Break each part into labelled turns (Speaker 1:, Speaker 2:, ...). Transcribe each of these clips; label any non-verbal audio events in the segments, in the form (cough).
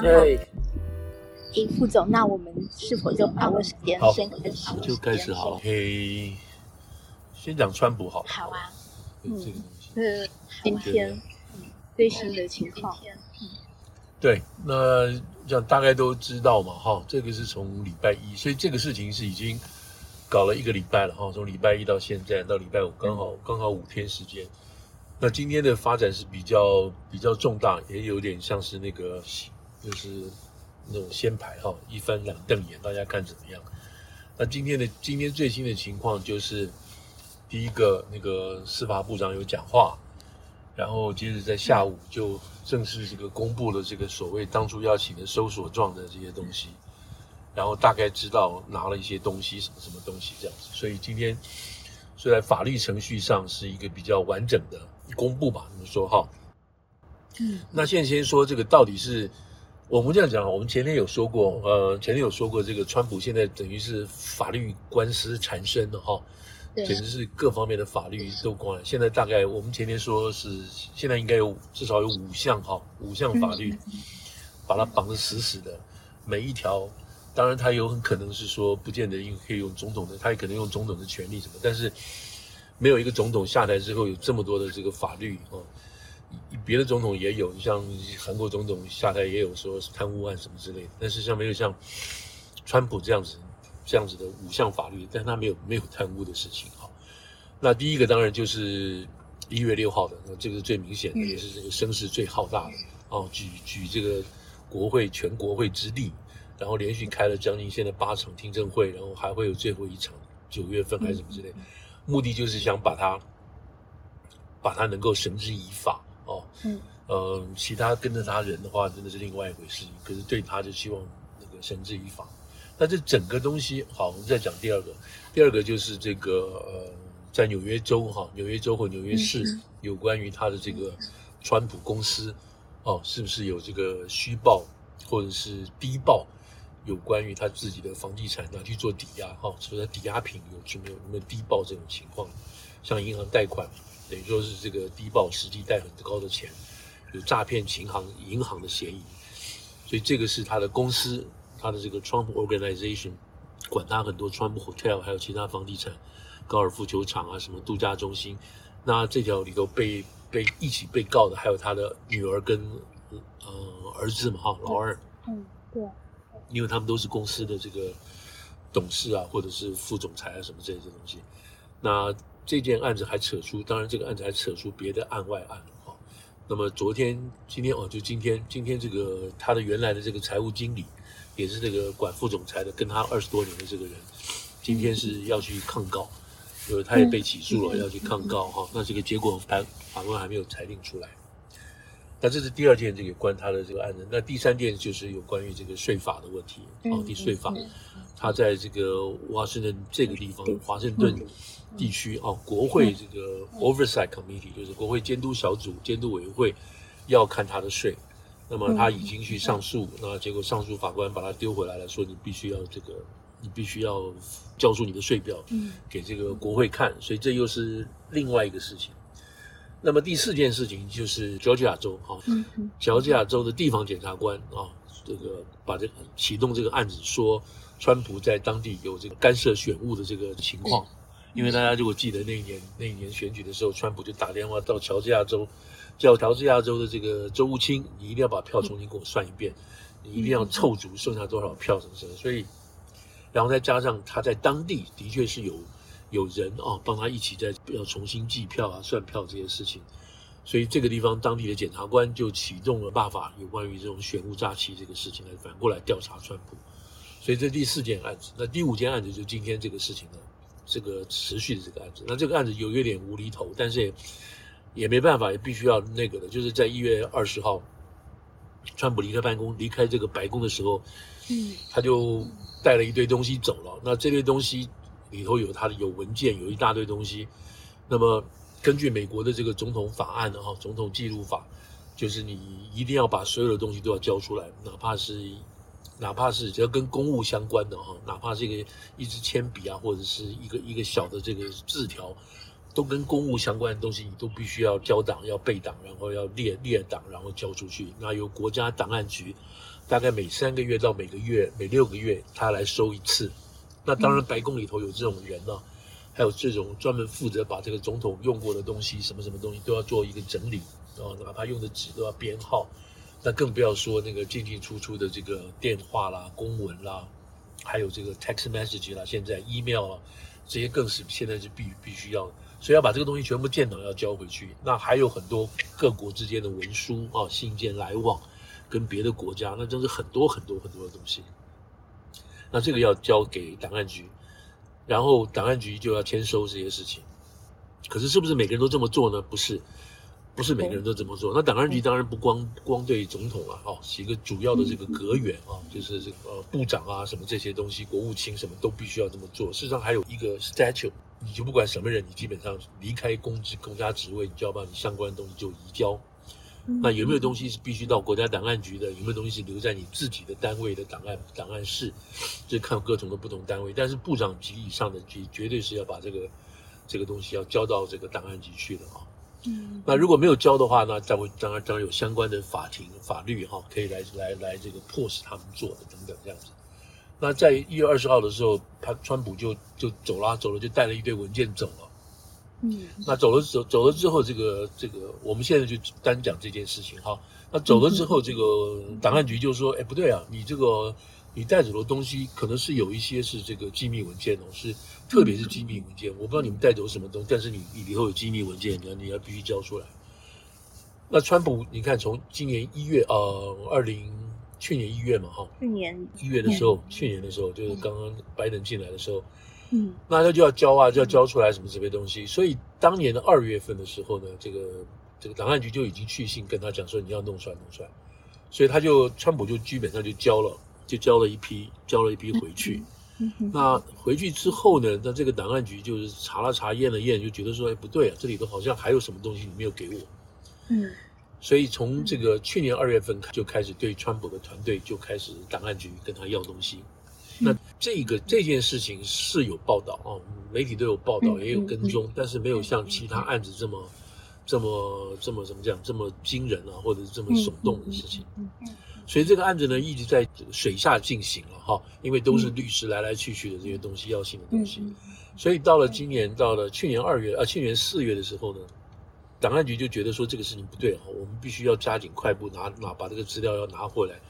Speaker 1: 对，
Speaker 2: 副总，那我们是否就把握时间先开始？
Speaker 3: 就开始好了。嘿，先讲川普好了。
Speaker 2: 好啊。
Speaker 3: 嗯，这个东西。
Speaker 2: 是今天最新的情况。
Speaker 3: 对，那这样大概都知道嘛，哈，这个是从礼拜一，所以这个事情是已经搞了一个礼拜了，哈，从礼拜一到现在到礼拜五，刚好刚好五天时间。那今天的发展是比较比较重大，也有点像是那个就是那种先排哈，一翻两瞪眼，大家看怎么样？那今天的今天最新的情况就是，第一个那个司法部长有讲话。然后接着在下午就正式这个公布了这个所谓当初要请的搜索状的这些东西，然后大概知道拿了一些东西什么什么东西这样子，所以今天虽然法律程序上是一个比较完整的公布吧，你们说哈？嗯，那现在先说这个到底是我们这样讲，我们前天有说过，呃，前天有说过这个川普现在等于是法律官司缠身的哈。简直是各方面的法律都关了。现在大概我们前天说是现在应该有至少有五项哈，五项法律把它绑得死死的。每一条，当然他有很可能是说不见得用可以用总统的，他也可能用总统的权利什么，但是没有一个总统下台之后有这么多的这个法律啊。别的总统也有，像韩国总统下台也有说是贪污案什么之类的，但是像没有像川普这样子。这样子的五项法律，但他没有没有贪污的事情哈。那第一个当然就是一月六号的，那这个是最明显的，也是这个声势最浩大的哦，举举这个国会全国会之力，然后连续开了将近现在八场听证会，然后还会有最后一场九月份还是什么之类，目的就是想把他把他能够绳之以法哦。嗯，呃，其他跟着他人的话，真的是另外一回事。可是对他就希望那个绳之以法。那这整个东西，好，我们再讲第二个。第二个就是这个呃，在纽约州哈，纽约州或纽约市有关于他的这个川普公司哦，是不是有这个虚报或者是低报，有关于他自己的房地产拿去做抵押哈，是不是抵押品有没有有没有低报这种情况？像银行贷款，等于说是这个低报，实际贷很高的钱，有诈骗银行银行的嫌疑，所以这个是他的公司。他的这个 Trump Organization 管他很多 Trump Hotel，还有其他房地产、高尔夫球场啊，什么度假中心。那这条里头被被一起被告的，还有他的女儿跟呃儿子嘛，哈，老二。嗯，对。因为他们都是公司的这个董事啊，或者是副总裁啊，什么这些东西。那这件案子还扯出，当然这个案子还扯出别的案外案哈。那么昨天、今天哦，就今天，今天这个他的原来的这个财务经理。也是这个管副总裁的，跟他二十多年的这个人，今天是要去抗告，就是他也被起诉了，要去抗告哈。那这个结果法法官还没有裁定出来。那这是第二件这个关他的这个案子。那第三件就是有关于这个税法的问题啊，第税法，他在这个华盛顿这个地方，华盛顿地区啊，国会这个 Oversight Committee 就是国会监督小组、监督委员会要看他的税。那么他已经去上诉，那结果上诉法官把他丢回来了，说你必须要这个，你必须要交出你的税表，给这个国会看，所以这又是另外一个事情。那么第四件事情就是乔治亚州哈，乔治亚州的地方检察官啊，这个把这个启动这个案子，说川普在当地有这个干涉选务的这个情况，因为大家如果记得那一年那一年选举的时候，川普就打电话到乔治亚州。叫乔治亚州的这个州务卿，你一定要把票重新给我算一遍，你一定要凑足剩下多少票什么什么。所以，然后再加上他在当地的确是有有人哦帮他一起在要重新计票啊、算票这些事情，所以这个地方当地的检察官就启动了办法，有关于这种选务诈欺这个事情来反过来调查川普。所以这第四件案子，那第五件案子就今天这个事情呢，这个持续的这个案子，那这个案子有有点无厘头，但是也。也没办法，也必须要那个的，就是在一月二十号，川普离开办公，离开这个白宫的时候，嗯，他就带了一堆东西走了。那这堆东西里头有他的有文件，有一大堆东西。那么根据美国的这个总统法案的哈，总统记录法，就是你一定要把所有的东西都要交出来，哪怕是哪怕是只要跟公务相关的哈，哪怕是一个一支铅笔啊，或者是一个一个小的这个字条。都跟公务相关的东西，你都必须要交档、要备档，然后要列列档，然后交出去。那由国家档案局，大概每三个月到每个月、每六个月，他来收一次。那当然，白宫里头有这种人呢、啊，还有这种专门负责把这个总统用过的东西，什么什么东西都要做一个整理啊，哪怕用的纸都要编号。那更不要说那个进进出出的这个电话啦、公文啦，还有这个 text message 啦，现在 email 啊，这些更是现在是必必须要。所以要把这个东西全部建档要交回去，那还有很多各国之间的文书啊、信件来往，跟别的国家，那真是很多很多很多的东西。那这个要交给档案局，然后档案局就要签收这些事情。可是是不是每个人都这么做呢？不是，不是每个人都这么做。那档案局当然不光光对总统啊，哦，是一个主要的这个阁员啊，就是这个呃部长啊什么这些东西，国务卿什么都必须要这么做。事实上还有一个 statute。你就不管什么人，你基本上离开公职、公家职位，你就要把你相关的东西就移交。那有没有东西是必须到国家档案局的？有没有东西是留在你自己的单位的档案档案室？这看各种的不同单位。但是部长级以上的绝绝对是要把这个这个东西要交到这个档案局去的啊。嗯。那如果没有交的话，那将会当然当然有相关的法庭法律哈，可以来来来这个迫使他们做的等等这样子。那在一月二十号的时候，他川普就就走了，走了就带了一堆文件走了。嗯，那走了走走了之后，这个这个我们现在就单讲这件事情哈。那走了之后，这个档案局就说：“哎，不对啊，你这个你带走的东西可能是有一些是这个机密文件哦，是特别是机密文件。我不知道你们带走什么东西，但是你你以后有机密文件，你要你要必须交出来。”那川普，你看从今年一月呃二零。去年一月嘛，哈，
Speaker 2: 去年
Speaker 3: 一月的时候，去年的时候就是刚刚拜登进来的时候，嗯，那他就要交啊，就要交出来什么这些东西。所以当年的二月份的时候呢，这个这个档案局就已经去信跟他讲说，你要弄出来弄出来。所以他就川普就基本上就交了，就交了一批，交了一批回去。嗯嗯。那回去之后呢，那这个档案局就是查了查，验了验，就觉得说，哎，不对啊，这里头好像还有什么东西你没有给我。嗯。所以从这个去年二月份就开始对川普的团队就开始档案局跟他要东西，那这个这件事情是有报道啊，媒体都有报道也有跟踪，但是没有像其他案子这么这么这么怎么讲这么惊人啊，或者是这么耸动的事情。所以这个案子呢一直在水下进行了哈，因为都是律师来来去去的这些东西要性的东西，所以到了今年到了去年二月啊，去年四月的时候呢。档案局就觉得说这个事情不对哈，我们必须要加紧快步拿拿把这个资料要拿回来。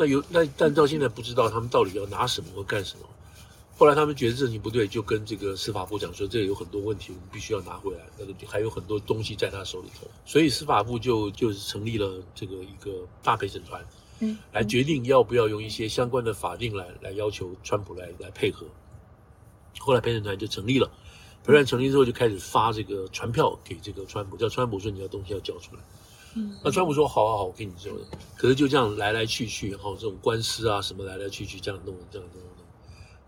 Speaker 3: 那有那但到现在不知道他们到底要拿什么或干什么。后来他们觉得这事情不对，就跟这个司法部讲说，这里有很多问题，我们必须要拿回来。那个还有很多东西在他手里头，所以司法部就就是成立了这个一个大陪审团，嗯，来决定要不要用一些相关的法令来来要求川普来来配合。后来陪审团就成立了。陪审团成立之后，就开始发这个传票给这个川普，叫川普说你的东西要交出来。那川普说好好好，我给你交。可是就这样来来去去，然后这种官司啊什么来来去去这样弄，这样弄弄。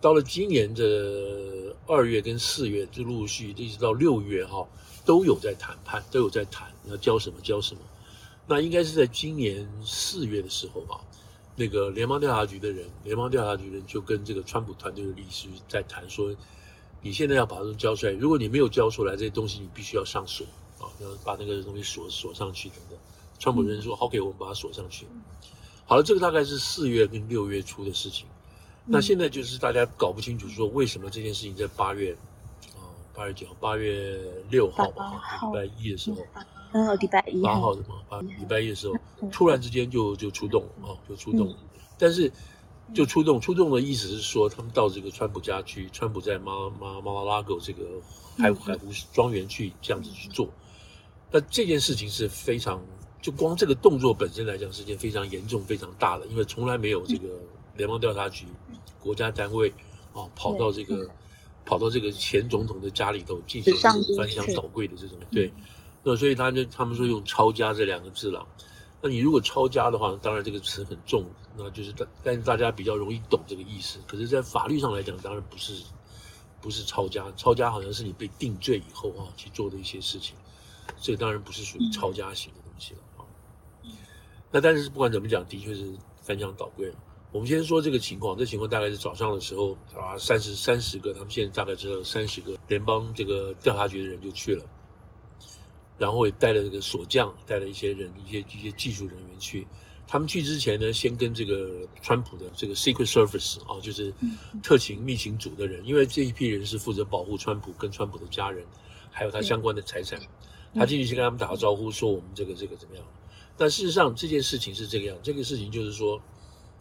Speaker 3: 到了今年的二月跟四月，就陆续一直到六月哈，都有在谈判，都有在谈要交什么交什么。那应该是在今年四月的时候吧，那个联邦调查局的人，联邦调查局的人就跟这个川普团队的律师在谈说。你现在要把它交出来，如果你没有交出来，这些东西你必须要上锁啊，要把那个东西锁锁上去等等。川普人说好，给我们把它锁上去。好了，这个大概是四月跟六月初的事情。那现在就是大家搞不清楚说为什么这件事情在八月啊，八月几号？八月六号吧，礼拜一的时候。
Speaker 2: 嗯，礼拜一。
Speaker 3: 八号的嘛，八礼拜一的时候，突然之间就就出动了啊，就出动了，但是。就出动，出动的意思是说，他们到这个川普家去，川普在马马马拉拉狗这个海海湖庄园去这样子去做。那这件事情是非常，就光这个动作本身来讲是件非常严重、非常大的，因为从来没有这个联邦调查局、国家单位啊跑到这个跑到这个前总统的家里头进行翻箱倒柜的这种。对，那所以他就他们说用抄家这两个字了。那你如果抄家的话，当然这个词很重，那就是大，但是大家比较容易懂这个意思。可是，在法律上来讲，当然不是，不是抄家。抄家好像是你被定罪以后啊去做的一些事情，这个当然不是属于抄家型的东西了啊。那但是不管怎么讲，的确是翻箱倒柜了。我们先说这个情况，这情况大概是早上的时候啊，三十三十个，他们现在大概知道三十个联邦这个调查局的人就去了，然后也带了这个锁匠，带了一些人，一些一些技术人员去。他们去之前呢，先跟这个川普的这个 Secret Service 啊，就是特勤密情组的人，因为这一批人是负责保护川普跟川普的家人，还有他相关的财产。他进去先跟他们打个招呼，说我们这个这个怎么样？但事实上这件事情是这个样，这个事情就是说，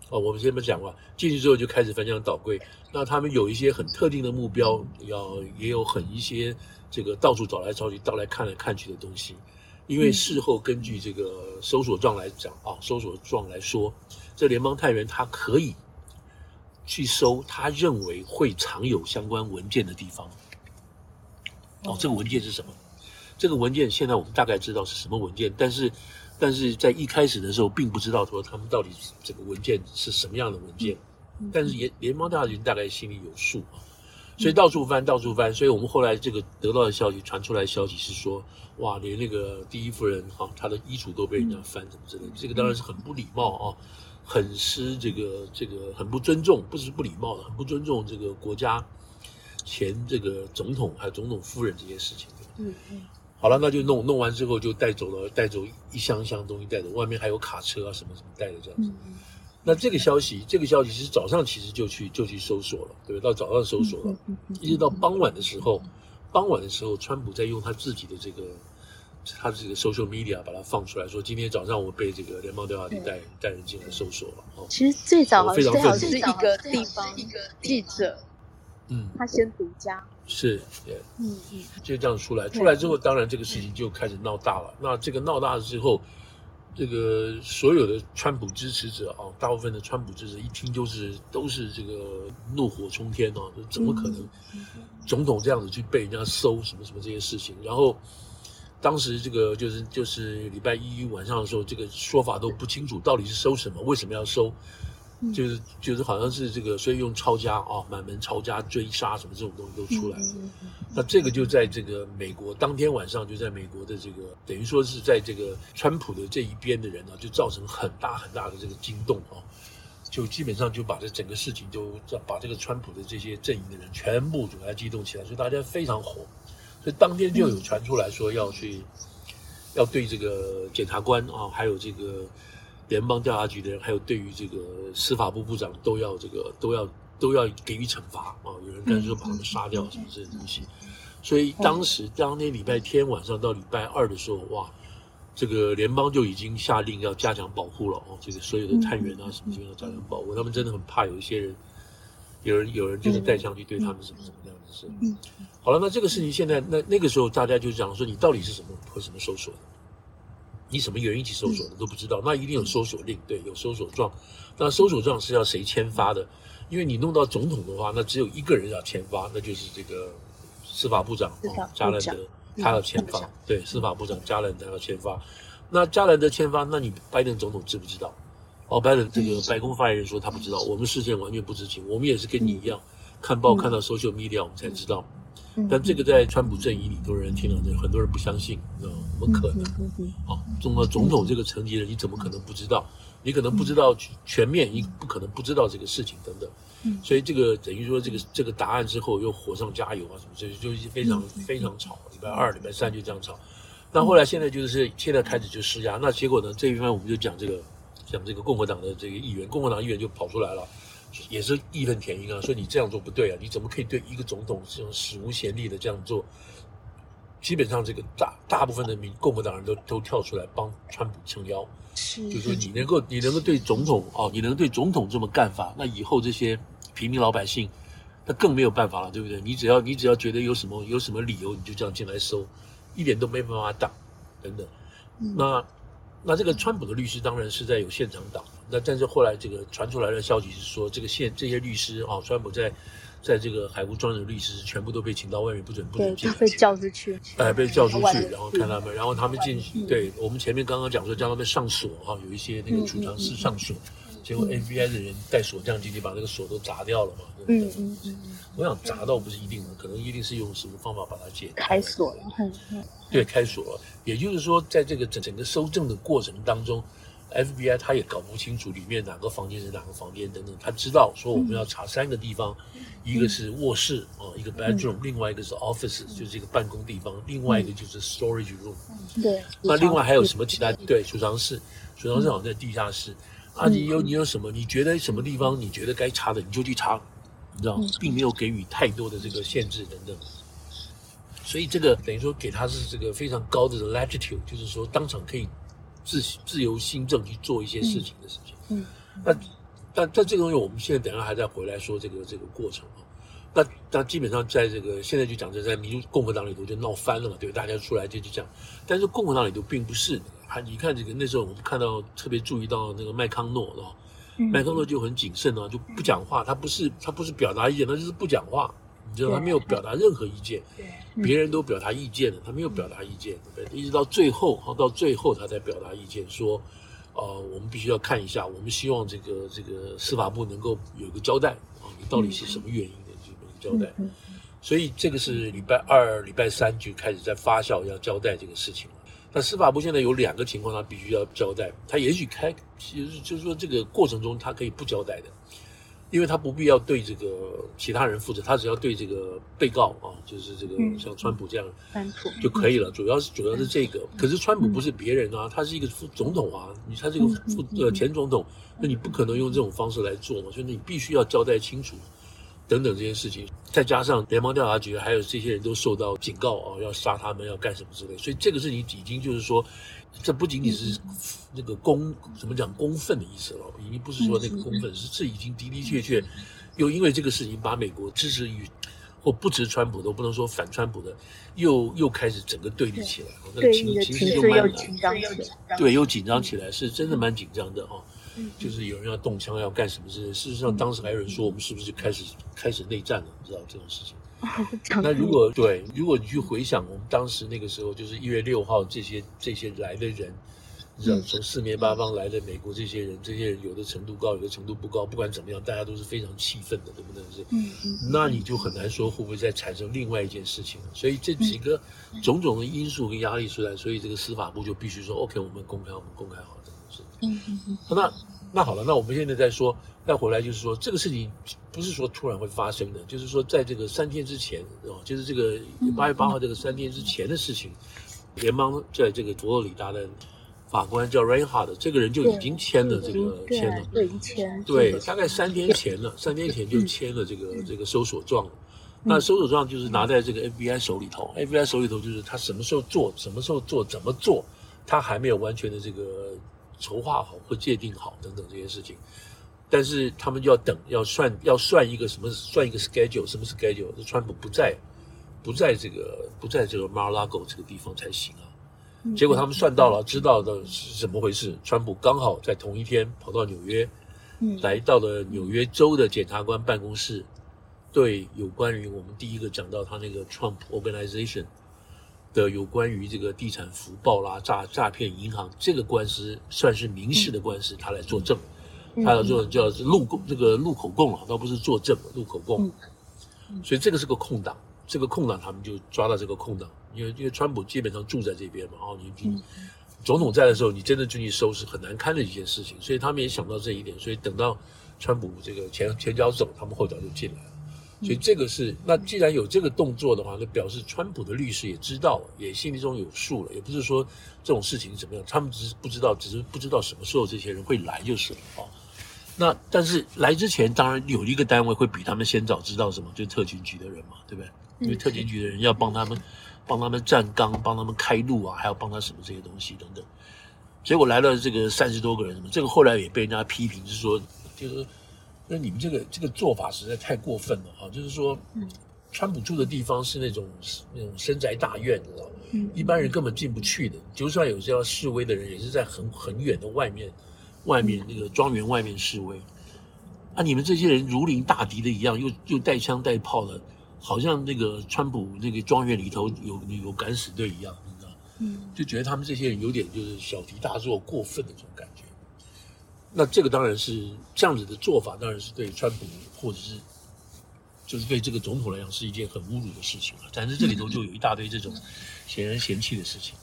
Speaker 3: 哦，我们先不讲话。进去之后就开始翻箱倒柜，那他们有一些很特定的目标，要也有很一些这个到处找来找去、到来看来看去的东西。因为事后根据这个搜索状来讲啊，搜索状来说，这联邦探员他可以去搜他认为会藏有相关文件的地方。哦，这个文件是什么？这个文件现在我们大概知道是什么文件，但是但是在一开始的时候并不知道说他们到底这个文件是什么样的文件，但是联联邦调查局大概心里有数啊。所以到处翻，到处翻。所以我们后来这个得到的消息，传出来的消息是说，哇，连那个第一夫人哈，她的衣橱都被人家翻，怎么之类的。这个当然是很不礼貌啊，很失这个这个很不尊重，不是不礼貌的，很不尊重这个国家前这个总统还有总统夫人这些事情。嗯嗯。好了，那就弄弄完之后就带走了，带走一箱一箱东西带走，外面还有卡车啊什么什么带的这样子。那这个消息，这个消息是早上其实就去就去搜索了，对不对？到早上搜索了，一直到傍晚的时候，傍晚的时候，川普在用他自己的这个他的这个 social media 把它放出来说，今天早上我被这个联邦调查局带带人进来搜索了。哦，
Speaker 2: 其实最早好像
Speaker 3: 非常
Speaker 2: 是一个地方一个记者，嗯，他先独家，
Speaker 3: 是，对，嗯嗯，就这样出来，出来之后，当然这个事情就开始闹大了。那这个闹大了之后。这个所有的川普支持者啊，大部分的川普支持者一听就是都是这个怒火冲天啊，怎么可能总统这样子去被人家搜什么什么这些事情？然后当时这个就是就是礼拜一晚上的时候，这个说法都不清楚，到底是搜什么，为什么要搜？就是就是好像是这个，所以用抄家啊，满门抄家追杀什么这种东西都出来了。那这个就在这个美国当天晚上，就在美国的这个等于说是在这个川普的这一边的人呢，就造成很大很大的这个惊动啊，就基本上就把这整个事情就把这个川普的这些阵营的人全部就来激动起来，所以大家非常火，所以当天就有传出来说要去要对这个检察官啊，还有这个。联邦调查局的人，还有对于这个司法部部长，都要这个都要都要给予惩罚啊！有人干脆说把他们杀掉什么这些东西。所以当时当天礼拜天晚上到礼拜二的时候，哇，这个联邦就已经下令要加强保护了哦。这个所有的探员啊什么就要加强保护，他们真的很怕有一些人，有人有人就是带枪去对他们什么什么这样的事。嗯，好了，那这个事情现在那那个时候大家就讲说，你到底是什么和什么搜索的？你什么原因一起搜索的都不知道，那一定有搜索令，对，有搜索状。那搜索状是要谁签发的？因为你弄到总统的话，那只有一个人要签发，那就是这个司法部长加兰德，他要签发。对，司法部长加兰德要签发。那加兰德签发，那你拜登总统知不知道？哦，拜登这个白宫发言人说他不知道，我们事先完全不知情，我们也是跟你一样，看报看到 social media 我们才知道。但这个在川普阵营里头的人听了，很多人不相信，知道吗？怎么可能？啊，中了总统这个层级的人，你怎么可能不知道？你可能不知道全面，你不可能不知道这个事情等等。所以这个等于说，这个这个答案之后又火上加油啊什么，所以就非常非常吵。礼拜二、礼拜三就这样吵。那后来现在就是现在开始就施压，那结果呢？这一方面我们就讲这个讲这个共和党的这个议员，共和党议员就跑出来了。也是义愤填膺啊，说你这样做不对啊，你怎么可以对一个总统这种史无前例的这样做？基本上这个大大部分的民共和党人都都跳出来帮川普撑腰，是，就说你能够你能够对总统哦，你能对总统这么干法，那以后这些平民老百姓，他更没有办法了，对不对？你只要你只要觉得有什么有什么理由，你就这样进来收，一点都没办法挡，等等，嗯、那。那这个川普的律师当然是在有现场挡，那但是后来这个传出来的消息是说，这个现这些律师啊，川普在在这个海湖庄园的律师全部都被请到外面，不准不准进来，
Speaker 2: 被叫出去，
Speaker 3: 哎，被叫出去，然后看他们，然后他们进去，对我们前面刚刚讲说叫他们上锁哈，有一些那个储藏室上锁，结果 FBI 的人带锁匠进去把那个锁都砸掉了嘛，嗯嗯嗯，我想砸到不是一定的，可能一定是用什么方法把它解开锁了，对，开锁了。也就是说，在这个整整个搜证的过程当中，FBI 他也搞不清楚里面哪个房间是哪个房间等等，他知道说我们要查三个地方，嗯、一个是卧室啊、嗯，一个 bedroom，、嗯、另外一个是 office，、嗯、就是一个办公地方，另外一个就是 storage room。
Speaker 2: 嗯、对。
Speaker 3: 那另外还有什么其他？对，储藏室，储藏室好像在地下室。啊，你有你有什么？你觉得什么地方你觉得该查的，你就去查，你知道，并没有给予太多的这个限制等等。所以这个等于说给他是这个非常高的 latitude，就是说当场可以。自自由新政去做一些事情的事情，嗯，嗯那但但这个东西我们现在等下还在回来说这个这个过程啊，那那基本上在这个现在就讲这在民主共和党里头就闹翻了嘛，对吧，大家出来就就这样，但是共和党里头并不是，还你看这个那时候我们看到特别注意到那个麦康诺啊，麦康诺就很谨慎啊，就不讲话，他不是他不是表达意见，他就是不讲话。你知道他没有表达任何意见，对，别人都表达意见了，他没有表达意见，对不对？一直到最后，哈，到最后他才表达意见，说，呃，我们必须要看一下，我们希望这个这个司法部能够有个交代啊，你到底是什么原因的这个交代？所以这个是礼拜二、礼拜三就开始在发酵要交代这个事情了。那司法部现在有两个情况，他必须要交代，他也许开，其实就是说这个过程中他可以不交代的。因为他不必要对这个其他人负责，他只要对这个被告啊，就是这个像川普这样，嗯、就可以了。主要是主要是这个，可是川普不是别人啊，他是一个副总统啊，你他这个副呃前总统，那你不可能用这种方式来做嘛，所以你必须要交代清楚。等等这些事情，再加上联邦调查局还有这些人都受到警告啊，要杀他们，要干什么之类，所以这个事情已经就是说，这不仅仅是那个公怎么讲公愤的意思了，已经不是说那个公愤，是这已经的的确确又因为这个事情把美国支持与或不支持川普都不能说反川普的，又又开始整个对立起来，那个情情绪又蛮紧张起来，对，又紧张起来，是真的蛮紧张的哈。就是有人要动枪要干什么事？事实上，当时还有人说我们是不是就开始开始内战了？你知道这种事情。(laughs) 那如果对，如果你去回想我们当时那个时候，就是一月六号这些这些来的人，你知道从四面八方来的美国这些人，这些人有的程度高，有的程度不高，不管怎么样，大家都是非常气愤的，对不对？是。嗯嗯。那你就很难说会不会再产生另外一件事情了。所以这几个种种的因素跟压力出来，所以这个司法部就必须说，OK，我们公开，我们公开好。嗯嗯嗯，那那好了，那我们现在再说，再回来就是说，这个事情不是说突然会发生的，就是说在这个三天之前哦，就是这个八月八号这个三天之前的事情，联邦在这个佛罗里达的法官叫 Reinhart，这个人就已经签了这个签了，
Speaker 2: 对，签，
Speaker 3: 对，大概三天前了，三天前就签了这个这个搜索状了。那搜索状就是拿在这个 FBI 手里头，FBI 手里头就是他什么时候做，什么时候做，怎么做，他还没有完全的这个。筹划好或界定好等等这些事情，但是他们就要等，要算，要算一个什么？算一个 schedule，什么 schedule？这川普不在，不在这个不在这个 Mar-a-Lago 这个地方才行啊。结果他们算到了，知道的是怎么回事？川普刚好在同一天跑到纽约，来到了纽约州的检察官办公室，对有关于我们第一个讲到他那个 Trump Organization。的有关于这个地产福报啦、诈诈骗银行这个官司，算是民事的官司，他来作证，他要做叫录供这个录口供了，倒不是作证，录口供。所以这个是个空档，这个空档他们就抓到这个空档，因为因为川普基本上住在这边嘛，哦，你你总统在的时候，你真的进去收拾很难堪的一件事情，所以他们也想到这一点，所以等到川普这个前前脚走，他们后脚就进来了。所以这个是，那既然有这个动作的话，那表示川普的律师也知道了，也心里中有数了，也不是说这种事情怎么样，他们只是不知道，只是不知道什么时候这些人会来就是了啊。那但是来之前，当然有一个单位会比他们先早知道什么，就是特勤局的人嘛，对不对？因为特勤局的人要帮他们，帮他们站岗，帮他们开路啊，还要帮他什么这些东西等等。结果来了这个三十多个人，什么这个后来也被人家批评，是说，就是。那你们这个这个做法实在太过分了哈！就是说，川普住的地方是那种那种深宅大院，你知道吗？一般人根本进不去的。就算有些要示威的人，也是在很很远的外面，外面那个庄园外面示威。啊，你们这些人如临大敌的一样，又又带枪带炮的，好像那个川普那个庄园里头有有敢死队一样，你知道吗？嗯，就觉得他们这些人有点就是小题大做、过分的这种感觉。那这个当然是这样子的做法，当然是对川普或者是就是对这个总统来讲是一件很侮辱的事情了。但是这里头就有一大堆这种嫌人嫌弃的事情。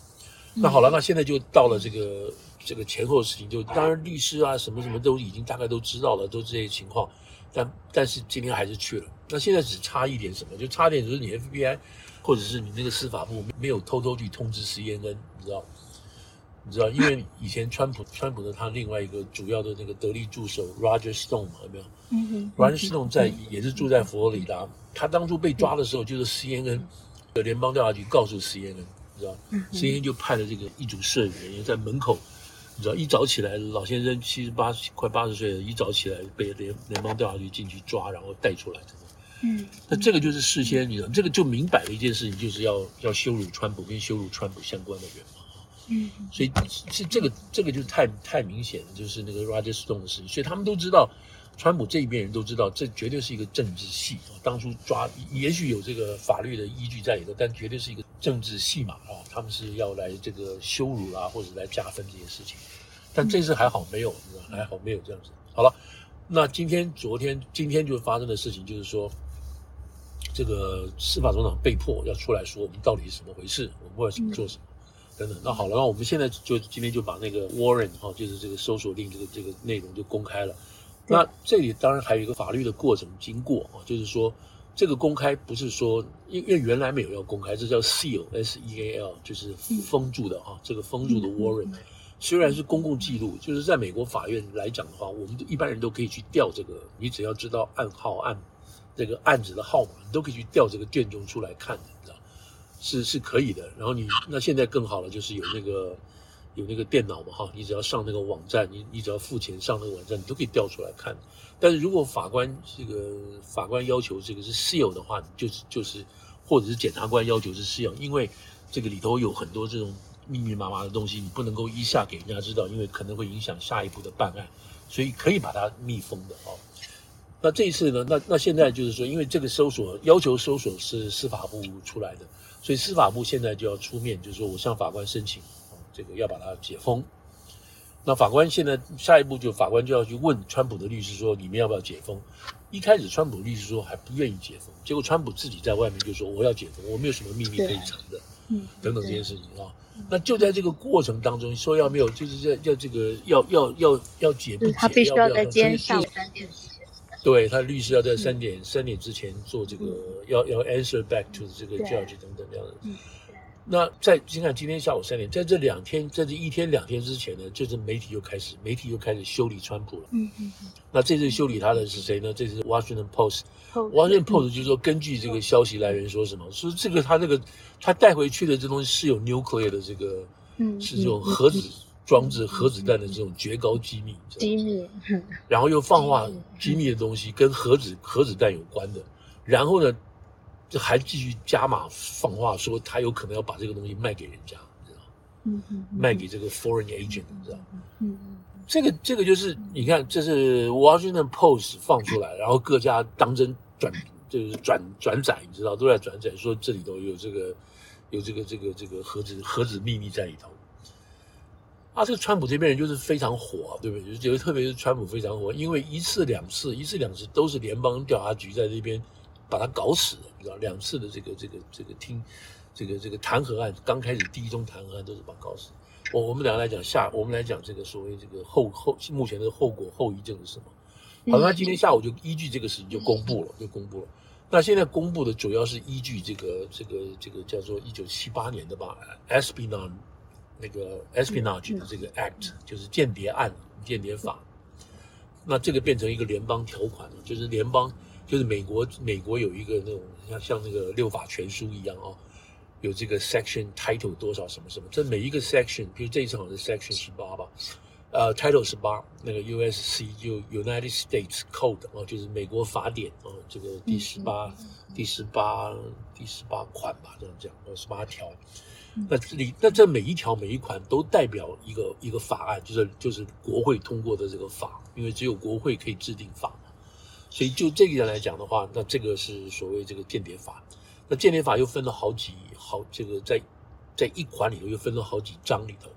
Speaker 3: 那好了，那现在就到了这个这个前后的事情就，就当然律师啊什么什么都已经大概都知道了，都这些情况，但但是今天还是去了。那现在只差一点什么，就差一点就是你 FBI 或者是你那个司法部没有偷偷去通知 CNN，你知道？你知道，因为以前川普川普的他另外一个主要的那个得力助手 Roger Stone 嘛，有没有？嗯哼。Roger Stone 在也是住在佛罗里达，他当初被抓的时候，就是 CNN 的联邦调查局告诉 CNN，你知道，CNN 就派了这个一组摄影员在门口，你知道，一早起来，老先生七十八快八十岁了，一早起来被联联邦调查局进去抓，然后带出来，嗯。那这个就是事先，你知道，这个就明摆了一件事情，就是要要羞辱川普跟羞辱川普相关的人。嗯，所以是这个这个就太太明显了，就是那个 Roger Stone 的事情，所以他们都知道，川普这一边人都知道，这绝对是一个政治戏。当初抓，也许有这个法律的依据在里头，但绝对是一个政治戏码啊。他们是要来这个羞辱啊，或者来加分这些事情。但这次还好没有，还好没有这样子。好了，那今天、昨天、今天就发生的事情，就是说，这个司法总长被迫要出来说，我们到底是怎么回事，我们为什么做什么。等等，那好了，那我们现在就今天就把那个 warrant 哈，就是这个搜索令这个这个内容就公开了。那这里当然还有一个法律的过程经过啊，就是说这个公开不是说，因为原来没有要公开，这叫 seal，s e a l，就是封住的啊，这个封住的 warrant，虽然是公共记录，就是在美国法院来讲的话，我们一般人都可以去调这个，你只要知道案号案这个案子的号码，你都可以去调这个卷宗出来看的。是是可以的，然后你那现在更好了，就是有那个有那个电脑嘛哈，你只要上那个网站，你你只要付钱上那个网站，你都可以调出来看。但是如果法官这个法官要求这个是 seal 的话，就是就是或者是检察官要求是 seal，因为这个里头有很多这种密密麻麻的东西，你不能够一下给人家知道，因为可能会影响下一步的办案，所以可以把它密封的哦。那这一次呢，那那现在就是说，因为这个搜索要求搜索是司法部出来的。所以司法部现在就要出面，就是说我向法官申请，这个要把它解封。那法官现在下一步就法官就要去问川普的律师说，你们要不要解封？一开始川普律师说还不愿意解封，结果川普自己在外面就说我要解封，我没有什么秘密可以藏的，嗯，等等这件事情啊。那就在这个过程当中，说要没有，就是要要这个要要要要解不解？
Speaker 2: 他必须要在今天下午三点。
Speaker 3: 对，他律师要在三点、嗯、三点之前做这个，嗯、要要 answer back to 这个 judge 等等这样的。嗯、那在你看今天下午三点，在这两天，在这一天两天之前呢，就是媒体又开始，媒体又开始修理川普了。嗯嗯。那这次修理他的是谁呢？这是 Washington Post。Washington Post 就是说，根据这个消息来源说什么？嗯、说这个他这个他带回去的这东西是有 nuclear 的这个，嗯，是这种核子。装置核子弹的这种绝高机密，机密，然后又放话机密的东西跟核子核子弹有关的，然后呢，这还继续加码放话说他有可能要把这个东西卖给人家，你知道嗯？嗯，卖给这个 foreign agent，你知道嗯？嗯，这个这个就是你看，这是 Washington Post 放出来，然后各家当真转就是转转载，你知道都在转载说这里头有这个有这个这个这个核子核子秘密在里头。啊，这个川普这边人就是非常火，对不对？就觉得特别是川普非常火，因为一次两次，一次两次都是联邦调查局在这边把他搞死了，你知道，两次的这个这个这个听这个这个弹劾案，刚开始第一宗弹劾案都是把他搞死。我我们两个来讲下，我们来讲这个所谓这个后后目前的后果后遗症是什么？好，那今天下午就依据这个事情就公布了，就公布了。那现在公布的主要是依据这个这个这个叫做一九七八年的吧，Espionage。那个 espionage 的这个 act 就是间谍案、间谍法，那这个变成一个联邦条款了，就是联邦就是美国美国有一个那种像像那个六法全书一样啊、哦，有这个 section title 多少什么什么，这每一个 section，比如这一次好像是 section 十八吧，呃，title 十八，那个 USC 就 United States Code 啊、哦，就是美国法典啊、哦，这个第十八第十八第十八款吧，这样讲，十八条。那这里，那这每一条每一款都代表一个一个法案，就是就是国会通过的这个法，因为只有国会可以制定法。所以就这个人来讲的话，那这个是所谓这个间谍法。那间谍法又分了好几好，这个在在一款里头又分了好几章里头。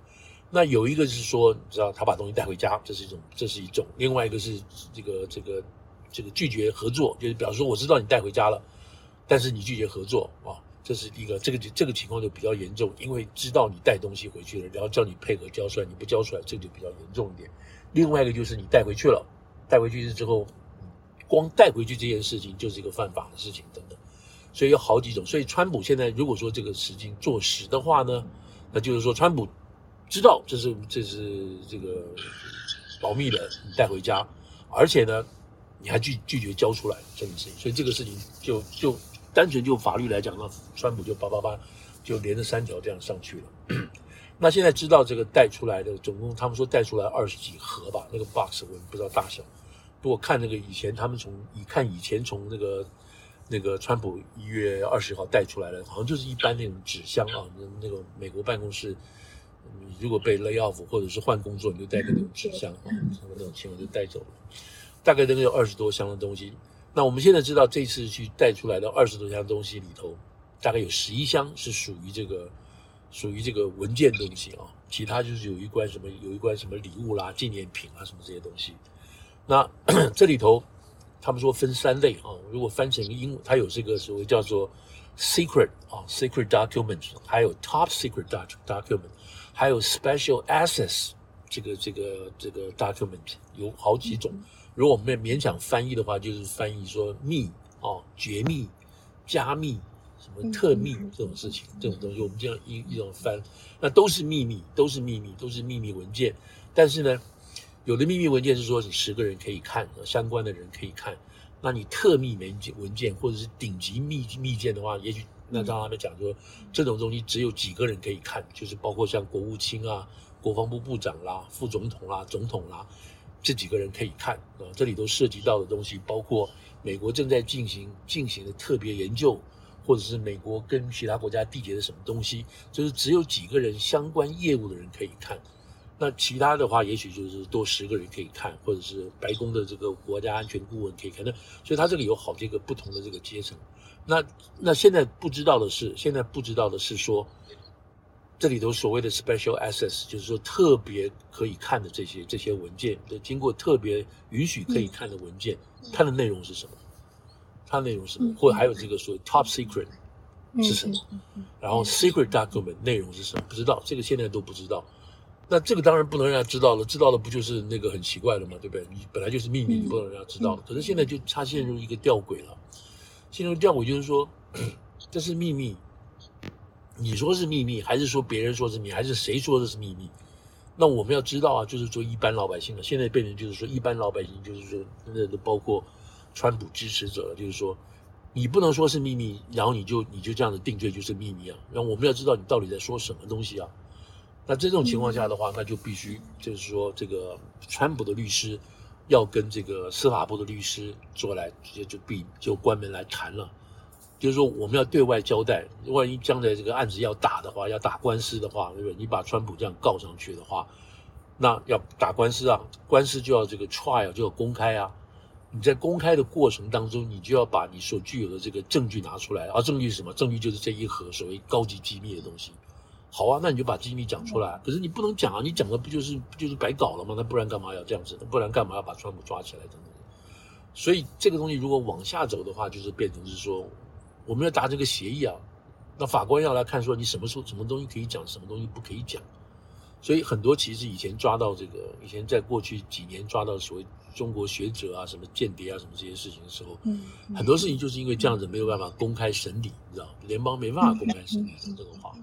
Speaker 3: 那有一个是说，你知道他把东西带回家，这是一种，这是一种；另外一个是这个这个这个拒绝合作，就是表示说我知道你带回家了，但是你拒绝合作啊。这是一个，这个这个情况就比较严重，因为知道你带东西回去了，然后叫你配合交出来，你不交出来，这个就比较严重一点。另外一个就是你带回去了，带回去之后，光带回去这件事情就是一个犯法的事情等等，所以有好几种。所以川普现在如果说这个事情坐实的话呢，那就是说川普知道这是这是这个保密的，你带回家，而且呢。你还拒拒绝交出来这件事情，所以这个事情就就单纯就法律来讲，那川普就叭叭叭就连着三条这样上去了。(clears throat) 那现在知道这个带出来的总共，他们说带出来二十几盒吧，那个 box 我也不知道大小。不过看那个以前他们从你看以前从那个那个川普一月二十号带出来的，好像就是一般那种纸箱啊，那那个美国办公室，你如果被 lay off 或者是换工作，你就带个那种纸箱啊，什么那种钱我就带走了。大概都有二十多箱的东西。那我们现在知道，这次去带出来的二十多箱东西里头，大概有十一箱是属于这个，属于这个文件东西啊。其他就是有一关什么，有一关什么礼物啦、纪念品啊什么这些东西。那 (clears throat) 这里头，他们说分三类啊。如果翻成英文，它有这个所谓叫做 secret 啊，secret document，还有 top secret document，还有 special access 这个这个这个 document，有好几种。如果我们勉强翻译的话，就是翻译说密哦，绝密、加密、什么特密这种事情，这种东西我们这样一一种翻，那都是秘密，都是秘密，都是秘密文件。但是呢，有的秘密文件是说你十个人可以看，相关的人可以看。那你特密文件文件或者是顶级密密件的话，也许那照他们讲说，这种东西只有几个人可以看，就是包括像国务卿啊、国防部部长啦、副总统啦、总统啦。这几个人可以看啊，这里都涉及到的东西，包括美国正在进行进行的特别研究，或者是美国跟其他国家缔结的什么东西，就是只有几个人相关业务的人可以看。那其他的话，也许就是多十个人可以看，或者是白宫的这个国家安全顾问可以看。那所以他这里有好几个不同的这个阶层。那那现在不知道的是，现在不知道的是说。这里头所谓的 special access，就是说特别可以看的这些这些文件，经过特别允许可以看的文件，它的内容是什么？它的内容是什么？或者还有这个所谓 top secret 是什么？然后 secret document 内容是什么？不知道，这个现在都不知道。那这个当然不能让他知道了，知道了不就是那个很奇怪了吗？对不对？你本来就是秘密，你不能让他知道了。可是现在就他陷入一个吊诡了，陷入吊诡就是说 (clears throat) 这是秘密。你说是秘密，还是说别人说是秘密，还是谁说的是秘密？那我们要知道啊，就是说一般老百姓了。现在变成就是说一般老百姓，就是说那都包括川普支持者了，就是说你不能说是秘密，然后你就你就这样子定罪就是秘密啊。然后我们要知道你到底在说什么东西啊。那这种情况下的话，那就必须就是说这个川普的律师要跟这个司法部的律师做来直接就闭就关门来谈了。就是说，我们要对外交代，万一将来这个案子要打的话，要打官司的话，对不对？你把川普这样告上去的话，那要打官司啊，官司就要这个 trial 就要公开啊。你在公开的过程当中，你就要把你所具有的这个证据拿出来啊。证据是什么？证据就是这一盒所谓高级机密的东西。好啊，那你就把机密讲出来。可是你不能讲啊，你讲了不就是不就是白搞了吗？那不然干嘛要这样子？不然干嘛要把川普抓起来等等？所以这个东西如果往下走的话，就是变成是说。我们要达这个协议啊，那法官要来看说你什么时候什么东西可以讲，什么东西不可以讲。所以很多其实以前抓到这个，以前在过去几年抓到所谓中国学者啊、什么间谍啊、什么这些事情的时候，嗯，很多事情就是因为这样子没有办法公开审理，你知道，联邦没办法公开审理这种话，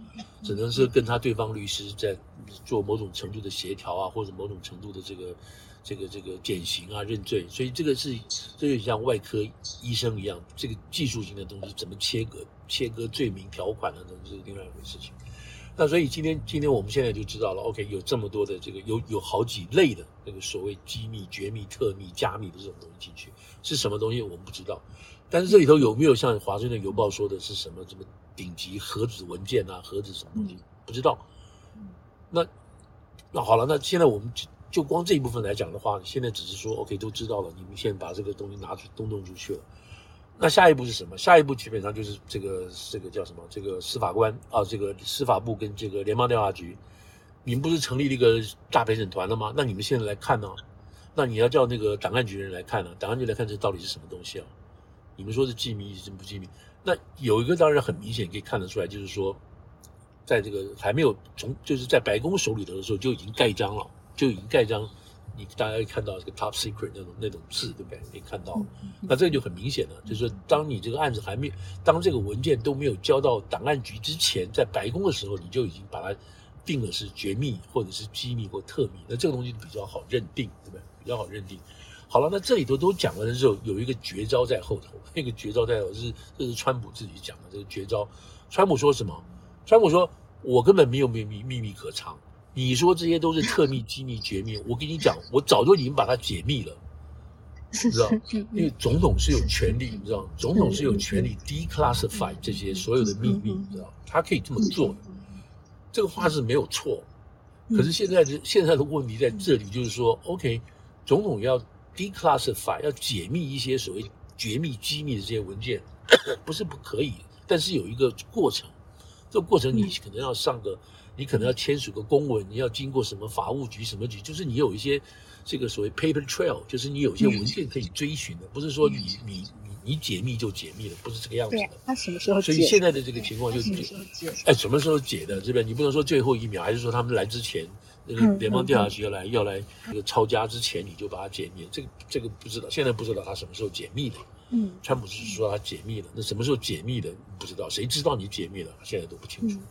Speaker 3: 只能是跟他对方律师在做某种程度的协调啊，或者某种程度的这个。这个这个减刑啊，认罪，所以这个是这就像外科医生一样，这个技术性的东西怎么切割切割罪名条款的东西是另外一回事情。那所以今天今天我们现在就知道了，OK，有这么多的这个有有好几类的那个所谓机密、绝密、特密、加密的这种东西进去，是什么东西我们不知道。但是这里头有没有像华盛顿邮报说的是什么什么顶级核子文件啊，核子什么东西不知道？那那好了，那现在我们。就光这一部分来讲的话，现在只是说 OK 都知道了，你们现在把这个东西拿出，都弄出去了。那下一步是什么？下一步基本上就是这个这个叫什么？这个司法官啊，这个司法部跟这个联邦调查局，你们不是成立了一个大陪审团了吗？那你们现在来看呢？那你要叫那个档案局人来看呢？档案局来看这到底是什么东西啊？你们说是机密，是真不机密？那有一个当然很明显可以看得出来，就是说，在这个还没有从就是在白宫手里头的时候就已经盖章了，就已经盖章。你大家看到这个 top secret 那种那种字，对不对？可以看到，那这个就很明显了，就是说，当你这个案子还没，当这个文件都没有交到档案局之前，在白宫的时候，你就已经把它定了是绝密或者是机密或特密，那这个东西比较好认定，对不对？比较好认定。好了，那这里头都讲完了之后，有一个绝招在后头，那个绝招在后头是这是川普自己讲的这个绝招。川普说什么？川普说：“我根本没有秘密秘密可藏。”你说这些都是特密、机密、绝密，我跟你讲，我早就已经把它解密了，你知道？(laughs) 因为总统是有权利，你知道，总统是有权利 declassify 这些所有的秘密，你知道，他可以这么做的。这个话是没有错，可是现在的现在的问题在这里，就是说，OK，总统要 declassify 要解密一些所谓绝密、机密的这些文件，(coughs) 不是不可以，但是有一个过程，这个过程你可能要上个。你可能要签署个公文，你要经过什么法务局什么局，就是你有一些这个所谓 paper trail，就是你有一些文件可以追寻的，不是说你你你你解密就解密了，不是这个样子的。
Speaker 2: 他什么时候解？
Speaker 3: 所以现在的这个情况就是解，哎，什么时候解的？这边你不能说最后一秒，还是说他们来之前，那个联邦调查局要来要来那个抄家之前，你就把它解密？这个这个不知道，现在不知道他什么时候解密的。嗯，川普是说他解密了，那什么时候解密的不知道，谁知道你解密了？现在都不清楚。嗯，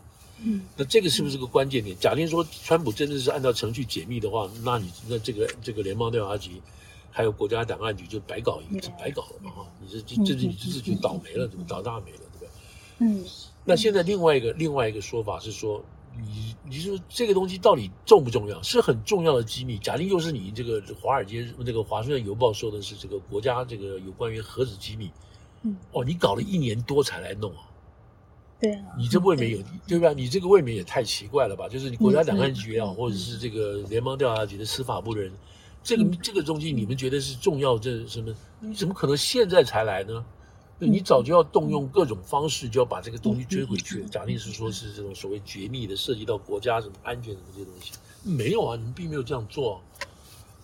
Speaker 3: 那这个是不是个关键点？假定说川普真的是按照程序解密的话，那你那这个这个联邦调查局还有国家档案局就白搞一次，白搞了嘛哈！你这这这是你自己倒霉了，怎么倒大霉了，对不对？嗯。那现在另外一个另外一个说法是说，你你说这个东西到底重不重要？是很重要的机密。假定又是你这个华尔街那个华盛顿邮报说的是这个国家这个有关于核子机密，嗯，哦，你搞了一年多才来弄啊。
Speaker 2: 对啊，
Speaker 3: 你这未免有对吧？你这个未免也太奇怪了吧？就是你国家档案局也好，或者是这个联邦调查局的司法部的人，这个这个东西你们觉得是重要？这什么？你怎么可能现在才来呢？你早就要动用各种方式，就要把这个东西追回去。假定是说是这种所谓绝密的，涉及到国家什么安全什么这些东西，没有啊，你们并没有这样做。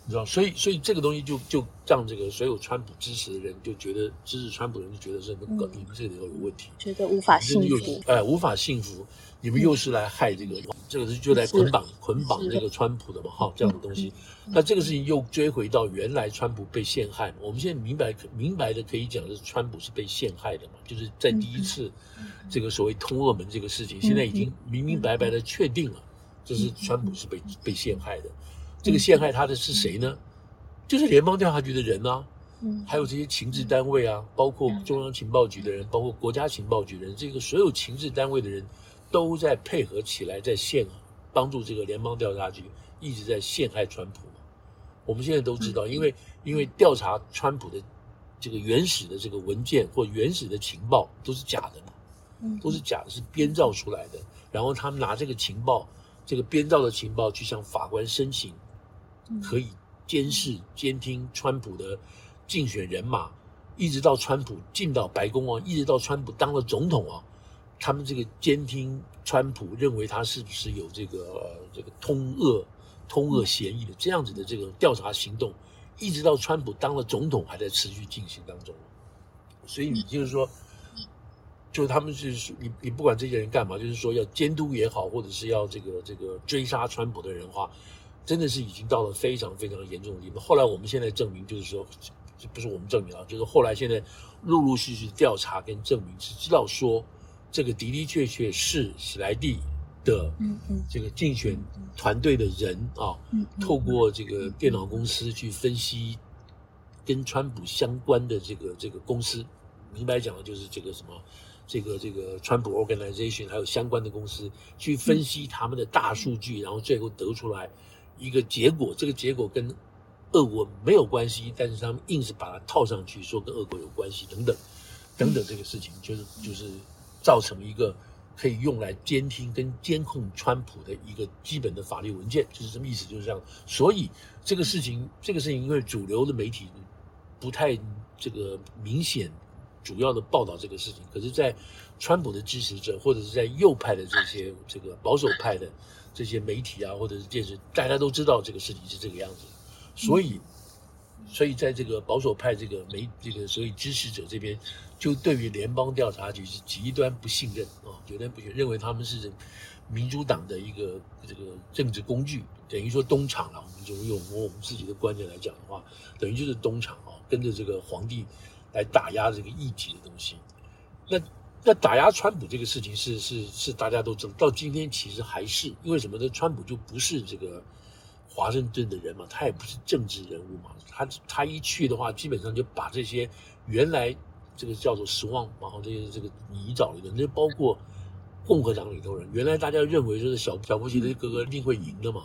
Speaker 3: 你知道，所以所以这个东西就就让这个所有川普支持的人就觉得支持川普的人就觉得是你们搞你们这里头有问题，
Speaker 2: 觉得无法幸福，
Speaker 3: 哎，无法幸福，你们又是来害这个，这个是就来捆绑捆绑这个川普的嘛，哈，这样的东西。那这个事情又追回到原来川普被陷害，我们现在明白明白的可以讲的是川普是被陷害的嘛，就是在第一次这个所谓通俄门这个事情，现在已经明明白白的确定了，就是川普是被被陷害的。这个陷害他的是谁呢？就是联邦调查局的人啊，嗯，还有这些情治单位啊，包括中央情报局的人，包括国家情报局的人，这个所有情治单位的人都在配合起来，在陷帮助这个联邦调查局一直在陷害川普。我们现在都知道，因为因为调查川普的这个原始的这个文件或原始的情报都是假的嘛，都是假的，是编造出来的。然后他们拿这个情报，这个编造的情报去向法官申请。可以监视、监听川普的竞选人马，一直到川普进到白宫啊，一直到川普当了总统啊，他们这个监听川普，认为他是不是有这个、这个通俄通俄嫌疑的这样子的这个调查行动，一直到川普当了总统还在持续进行当中。所以你就是说，就他们是你你不管这些人干嘛，就是说要监督也好，或者是要这个这个追杀川普的人话。真的是已经到了非常非常严重的地步。后来我们现在证明，就是说，这不是我们证明啊，就是后来现在陆陆续续调查跟证明，是知道说这个的的确确是喜来蒂的这个竞选团队的人啊，透过这个电脑公司去分析跟川普相关的这个这个公司，明白讲的就是这个什么，这个这个川普 Organization 还有相关的公司去分析他们的大数据，然后最后得出来。一个结果，这个结果跟俄国没有关系，但是他们硬是把它套上去，说跟俄国有关系，等等，等等，这个事情就是就是造成一个可以用来监听跟监控川普的一个基本的法律文件，就是这么意思？就是这样。所以这个事情，这个事情因为主流的媒体不太这个明显主要的报道这个事情，可是，在川普的支持者或者是在右派的这些这个保守派的。这些媒体啊，或者是电视，大家都知道这个事情是这个样子，所以，所以在这个保守派这个媒这个所以支持者这边，就对于联邦调查局是极端不信任啊，极端不信任，认为他们是民主党的一个这个政治工具，等于说东厂了。我们就用我们自己的观点来讲的话，等于就是东厂啊，跟着这个皇帝来打压这个异己的东西。那那打压川普这个事情是是是大家都知道，到今天其实还是因为什么呢？川普就不是这个。华盛顿的人嘛，他也不是政治人物嘛，他他一去的话，基本上就把这些原来这个叫做失望，然后这些这个泥沼里的，那包括共和党里头人，原来大家认为就是小小布希的哥哥一定会赢的嘛，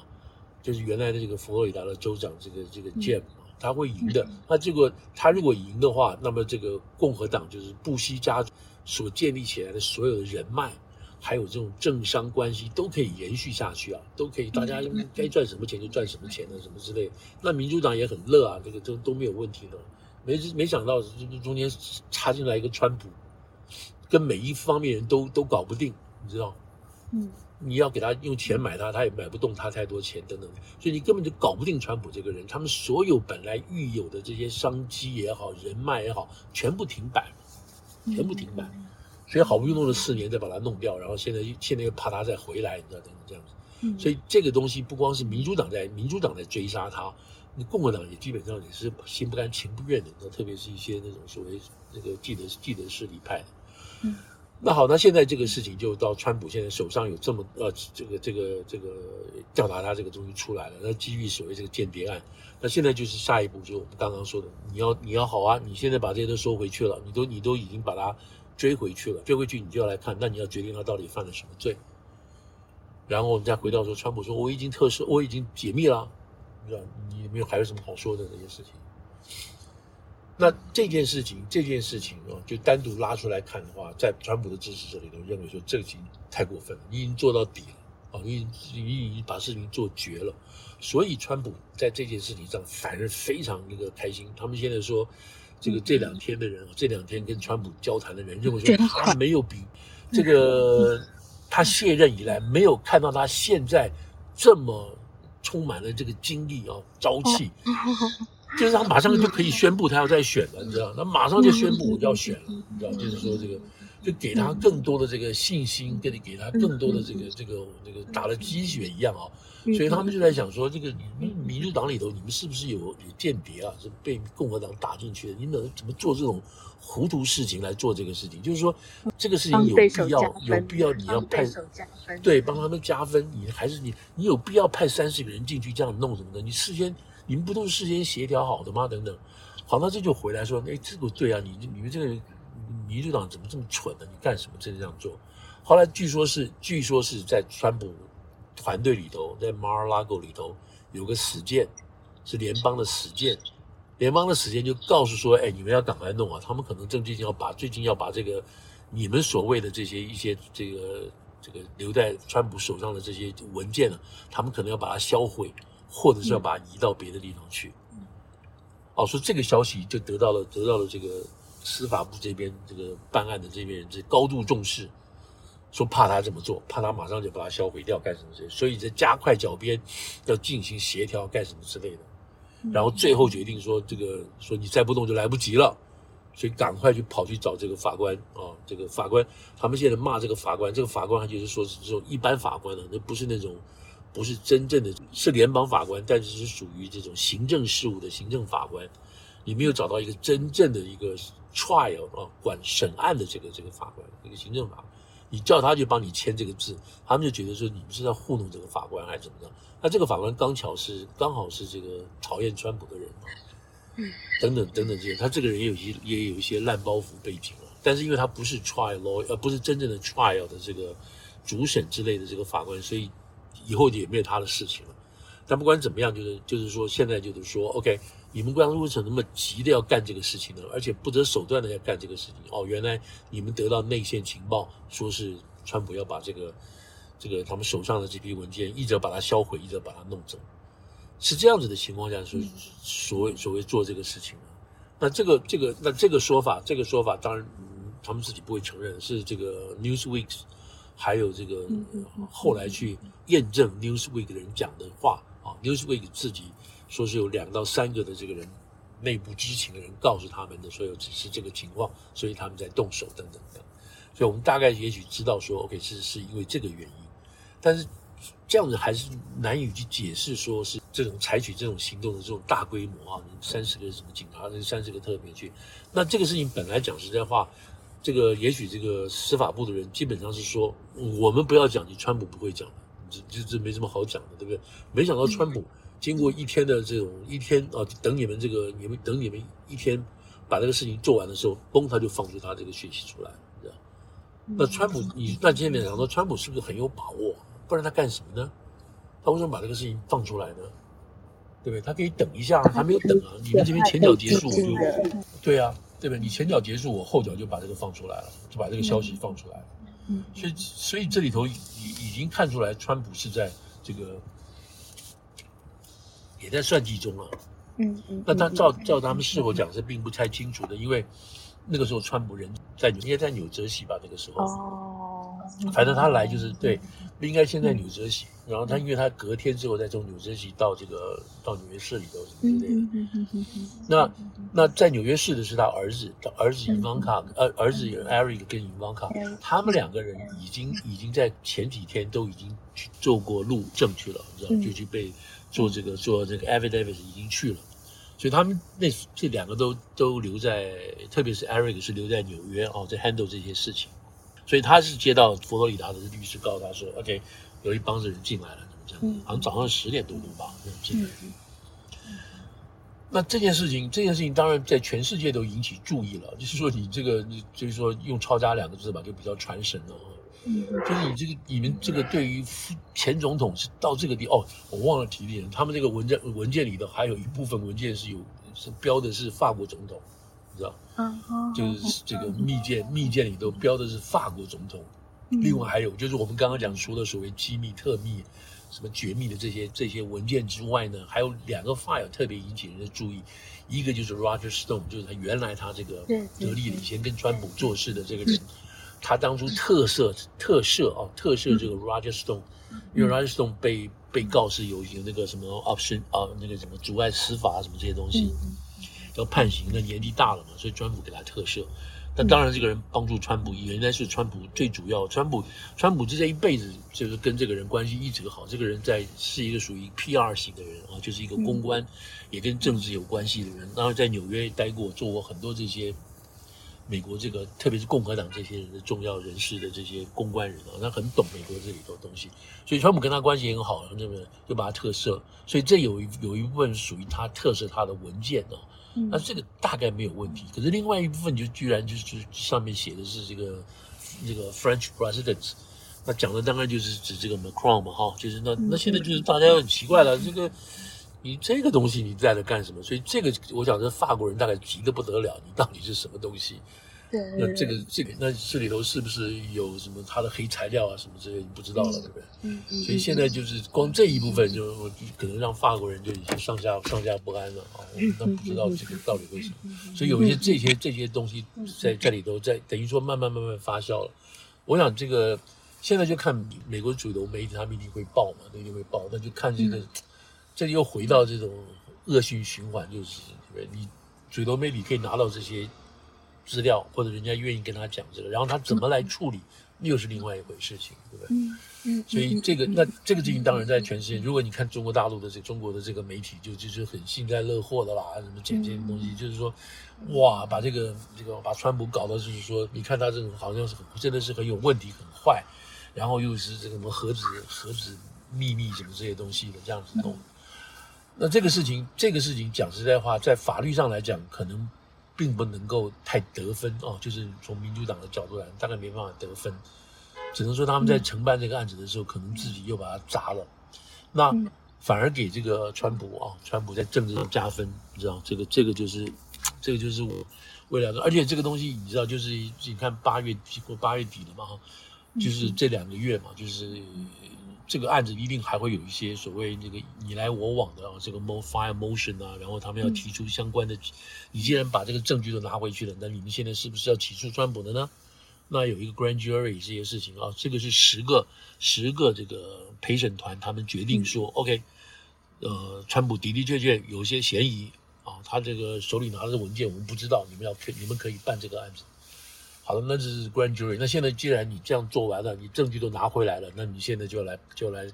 Speaker 3: 就是原来的这个佛罗里达的州长这个这个 Jeb 嘛，他会赢的。那这个他如果赢的话，那么这个共和党就是布希家族所建立起来的所有的人脉。还有这种政商关系都可以延续下去啊，都可以，大家该赚什么钱就赚什么钱的，什么之类的。那民主党也很乐啊，这个都都没有问题的。没没想到中间插进来一个川普，跟每一方面人都都搞不定，你知道？嗯，你要给他用钱买他，他也买不动他太多钱等等，所以你根本就搞不定川普这个人。他们所有本来预有的这些商机也好，人脉也好，全部停摆，全部停摆。所以好不容易弄了四年，再把它弄掉，然后现在现在又怕它再回来，你知道这样子。所以这个东西不光是民主党在民主党在追杀他，那共和党也基本上也是心不甘情不愿的。那特别是一些那种所谓那个既得既得势力派的。嗯。那好，那现在这个事情就到川普现在手上有这么呃这个这个这个调查他这个东西出来了，那基于所谓这个间谍案，那现在就是下一步，就我们刚刚说的，你要你要好啊，你现在把这些都收回去了，你都你都已经把它。追回去了，追回去你就要来看，那你要决定他到底犯了什么罪。然后我们再回到说，川普说我已经特赦，我已经解密了，你知道你有没有还有什么好说的这些事情？那这件事情，这件事情啊，就单独拉出来看的话，在川普的支持者里头认为说，这个已经太过分了，你已经做到底了啊，你你已经把事情做绝了，所以川普在这件事情上反而非常那个开心。他们现在说。这个这两天的人，这两天跟川普交谈的人认为说，他没有比这个他卸任以来没有看到他现在这么充满了这个精力啊，朝气，就是他马上就可以宣布他要再选了，你知道？他马上就宣布要选了，你知道？就是说这个，就给他更多的这个信心，给给他更多的这个这个这个打了鸡血一样啊。所以他们就在想说，这个民民主党里头，你们是不是有有间谍啊？是被共和党打进去的？你们怎么做这种糊涂事情来做这个事情？就是说，这个事情有必要，有必要你要派对帮他们加分，你还是你你有必要派三十个人进去这样弄什么的？你事先你们不都是事先协调好的吗？等等，好，那这就回来说，哎，这个对啊，你你们这个民主党怎么这么蠢呢？你干什么这样做？后来据说是据说是在川普。团队里头，在 Mar-a-Lago 里头有个死键，是联邦的死键。联邦的死键就告诉说：“哎，你们要赶快弄啊！他们可能正最近要把最近要把这个你们所谓的这些一些这个这个留在川普手上的这些文件呢，他们可能要把它销毁，或者是要把它移到别的地方去。”哦，说这个消息就得到了得到了这个司法部这边这个办案的这边人这高度重视。说怕他这么做，怕他马上就把它销毁掉，干什么之类，所以在加快脚边，要进行协调，干什么之类的。然后最后决定说，这个说你再不动就来不及了，所以赶快去跑去找这个法官啊，这个法官，他们现在骂这个法官，这个法官他就是说是这种一般法官了，那不是那种，不是真正的，是联邦法官，但是是属于这种行政事务的行政法官，你没有找到一个真正的一个 trial 啊，管审案的这个这个法官，一个行政法官。你叫他去帮你签这个字，他们就觉得说你们是在糊弄这个法官还是怎么样？那这个法官刚巧是刚好是这个讨厌川普的人嘛，嗯，等等等等这些，他这个人也有一些也有一些烂包袱背景了。但是因为他不是 trial lawyer，呃，不是真正的 trial 的这个主审之类的这个法官，所以以后也没有他的事情了。但不管怎么样，就是就是说现在就是说，OK。你们为什么那么急的要干这个事情呢？而且不择手段的要干这个事情？哦，原来你们得到内线情报，说是川普要把这个这个他们手上的这批文件，一则把它销毁，一则把它弄走，是这样子的情况下，所所谓所谓做这个事情。那这个这个那这个说法，这个说法当然，嗯，他们自己不会承认，是这个 Newsweek 还有这个后来去验证 Newsweek 的人讲的话啊，Newsweek 自己。说是有两到三个的这个人内部知情的人告诉他们的，所以只是这个情况，所以他们在动手等等的。所以我们大概也许知道说，OK 是是因为这个原因，但是这样子还是难以去解释，说是这种采取这种行动的这种大规模啊，三十个什么警察，三十个特别去，那这个事情本来讲实在话，这个也许这个司法部的人基本上是说，我们不要讲，你川普不会讲的，这这这没什么好讲的，对不对？没想到川普经过一天的这种一天啊，等你们这个你们等你们一天把这个事情做完的时候，嘣，他就放出他这个讯息出来。那川普，你那今天讲说，川普是不是很有把握？不然他干什么呢？他为什么把这个事情放出来呢？对不对？他可以等一下，还没有等啊！你们这边前脚结束，我就对啊，对不对？你前脚结束，我后脚就把这个放出来了，就把这个消息放出来了。嗯，所以所以这里头已已经看出来，川普是在这个也在算计中了。嗯嗯。那他照照他们是否讲是并不太清楚的，因为。那个时候，川普人在应该在纽泽西吧？那个时候，哦，反正他来就是对，不应该先在纽泽西。然后他因为他隔天之后再从纽泽西到这个到纽约市里头什么之类的。那那在纽约市的是他儿子，他儿子伊万卡，呃，儿子 Eric 跟伊万卡，他们两个人已经已经在前几天都已经去做过路证去了，你知道，就去被做这个做这个 affidavit 已经去了。所以他们那这两个都都留在，特别是 Eric 是留在纽约哦，在 handle 这些事情。所以他是接到佛罗里达的律师告诉他说，OK，有一帮子人进来了，怎么这样？好像早上十点多钟吧，进来。那这件事情，这件事情当然在全世界都引起注意了。就是说，你这个，就是说用“抄家”两个字吧，就比较传神了。就是你这个，你们这个对于前总统是到这个地哦，我忘了提点，他们这个文件文件里头还有一部分文件是有是标的是法国总统，你知道？就是这个密件密件里头标的是法国总统。另外还有就是我们刚刚讲说的所谓机密、特密、什么绝密的这些这些文件之外呢，还有两个 file 特别引起人的注意，一个就是 Roger Stone，就是他原来他这个得力领先跟川普做事的这个人。(laughs) 他当初特赦特赦啊，特赦这个 Roger Stone，因为 Roger Stone 被被告是有有那个什么 option 啊，那个什么阻碍司法什么这些东西，要判刑的年纪大了嘛，所以川普给他特赦。但当然，这个人帮助川普，原来是川普最主要。川普川普这这一辈子就是跟这个人关系一直好。这个人在是一个属于 PR 型的人啊，就是一个公关，也跟政治有关系的人。然后在纽约待过，做过很多这些。美国这个，特别是共和党这些人的重要人士的这些公关人啊，他很懂美国这里头东西，所以川普跟他关系很好，那么就把他特赦，所以这有一有一部分属于他特赦他的文件哦，那这个大概没有问题。可是另外一部分就居然就是上面写的是这个这个 French president，那讲的当然就是指这个 Macron 嘛哈，就是那那现在就是大家很奇怪了，这个。你这个东西你在这干什么？所以这个我想这法国人大概急得不得了。你到底是什么东西？对，那这个这个那这里头是不是有什么他的黑材料啊什么之类？你不知道了，对不对？嗯嗯。所以现在就是光这一部分就可能让法国人就已经上下上下不安了啊。那不知道这个到底为什么？所以有一些这些这些东西在这里头在等于说慢慢慢慢发酵了。我想这个现在就看美国主流媒体他们一定会报嘛，一定会报，那就看这个。这又回到这种恶性循环，就是你主流媒体可以拿到这些资料，或者人家愿意跟他讲这个，然后他怎么来处理，又是另外一回事情，对不对？嗯嗯。所以这个那这个事情当然在全世界，如果你看中国大陆的这中国的这个媒体，就就是很幸灾乐祸的啦，什么捡这些东西，就是说，哇，把这个这个把川普搞的就是说，你看他这种好像是很真的是很有问题，很坏，然后又是这个什么核子核子秘密什么这些东西的这样子弄。那这个事情，这个事情讲实在话，在法律上来讲，可能并不能够太得分哦。就是从民主党的角度来，大概没办法得分，只能说他们在承办这个案子的时候，可能自己又把它砸了。那反而给这个川普啊，川普在政治上加分，你知道，这个这个就是，这个就是我未来的，而且这个东西你知道，就是你看八月底过八月底了嘛，哈，就是这两个月嘛，就是。这个案子一定还会有一些所谓那个你来我往的啊，这个 mo file motion 啊，然后他们要提出相关的。你既然把这个证据都拿回去了，那你们现在是不是要起诉川普的呢？那有一个 grand jury 这些事情啊，这个是十个十个这个陪审团，他们决定说、嗯、OK，呃，川普的的确确有些嫌疑啊，啊，他这个手里拿的文件，我们不知道，你们要可你们可以办这个案子。好了，那这是 grand jury。那现在既然你这样做完了，你证据都拿回来了，那你现在就来就来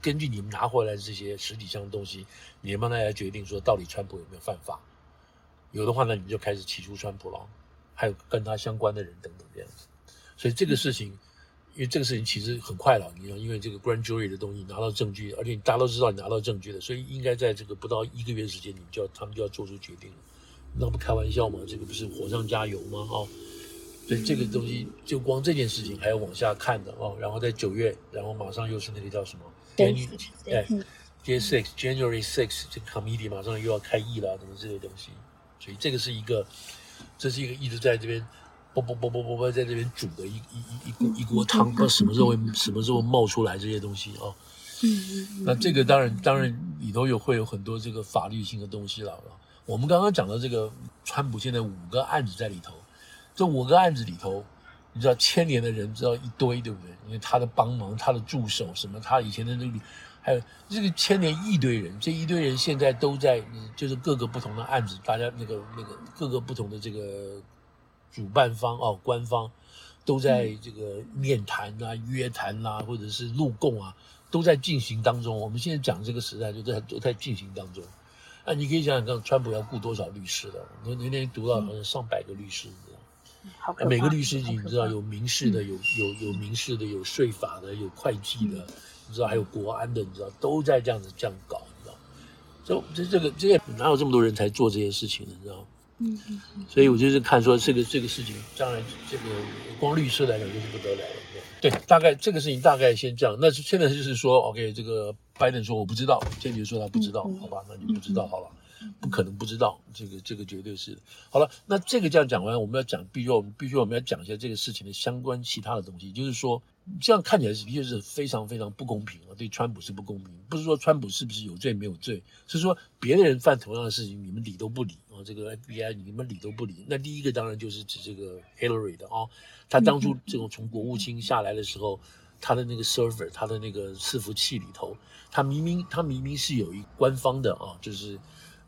Speaker 3: 根据你们拿回来的这些实体上的东西，你们帮大家决定说到底川普有没有犯法？有的话呢，你就开始起诉川普了，还有跟他相关的人等等这样子。所以这个事情。因为这个事情其实很快了，你知道，因为这个 grand jury 的东西拿到证据，而且大家都知道你拿到证据了，所以应该在这个不到一个月时间，你们就要他们就要做出决定了。那不开玩笑吗？这个不是火上加油吗？哦，所以这个东西就光这件事情还要往下看的哦。然后在九月，然后马上又是那个叫什么？
Speaker 2: 对，
Speaker 3: 哎，J six January six 这个 committee 马上又要开议了，什么这些东西。所以这个是一个，这是一个一直在这边。啵啵啵啵啵啵，在这边煮的一一一一锅一锅汤，不知道什么时候会什么时候冒出来这些东西啊？嗯嗯。那这个当然当然里头有会有很多这个法律性的东西了。我们刚刚讲的这个川普现在五个案子在里头，这五个案子里头，你知道牵连的人知道一堆对不对？因为他的帮忙，他的助手什么，他以前的那个，还有这个牵连一堆人，这一堆人现在都在就是各个不同的案子，大家那个那个各个不同的这个。主办方哦，官方都在这个面谈啊、约谈啊，或者是录供啊，都在进行当中。我们现在讲这个时代，就在都在进行当中。那你可以想想看，川普要雇多少律师了？我那天读到好像上百个律师，你每个律师你知道有民事的，有有有民事的，有税法的，有会计的，你知道还有国安的，你知道都在这样子这样搞，你知道？这这这个这个哪有这么多人才做这些事情呢？你知道？嗯嗯，所以我就是看说这个这个事情，当然这个光律师来讲就是不得了了。对，大概这个事情大概先这样。那现在就是说，OK，这个拜登说我不知道，坚决说他不知道，好吧？那你不知道好了，不可能不知道，这个这个绝对是。好了，那这个这样讲完，我们要讲，必须我们必须我们要讲一下这个事情的相关其他的东西，就是说。这样看起来是的确是非常非常不公平啊！对川普是不公平，不是说川普是不是有罪没有罪，是说别的人犯同样的事情，你们理都不理啊！这个 FBI 你们理都不理。那第一个当然就是指这个 Hillary 的啊，他当初这种从国务卿下来的时候，他的那个 server，他的那个伺服器里头，他明明他明明是有一官方的啊，就是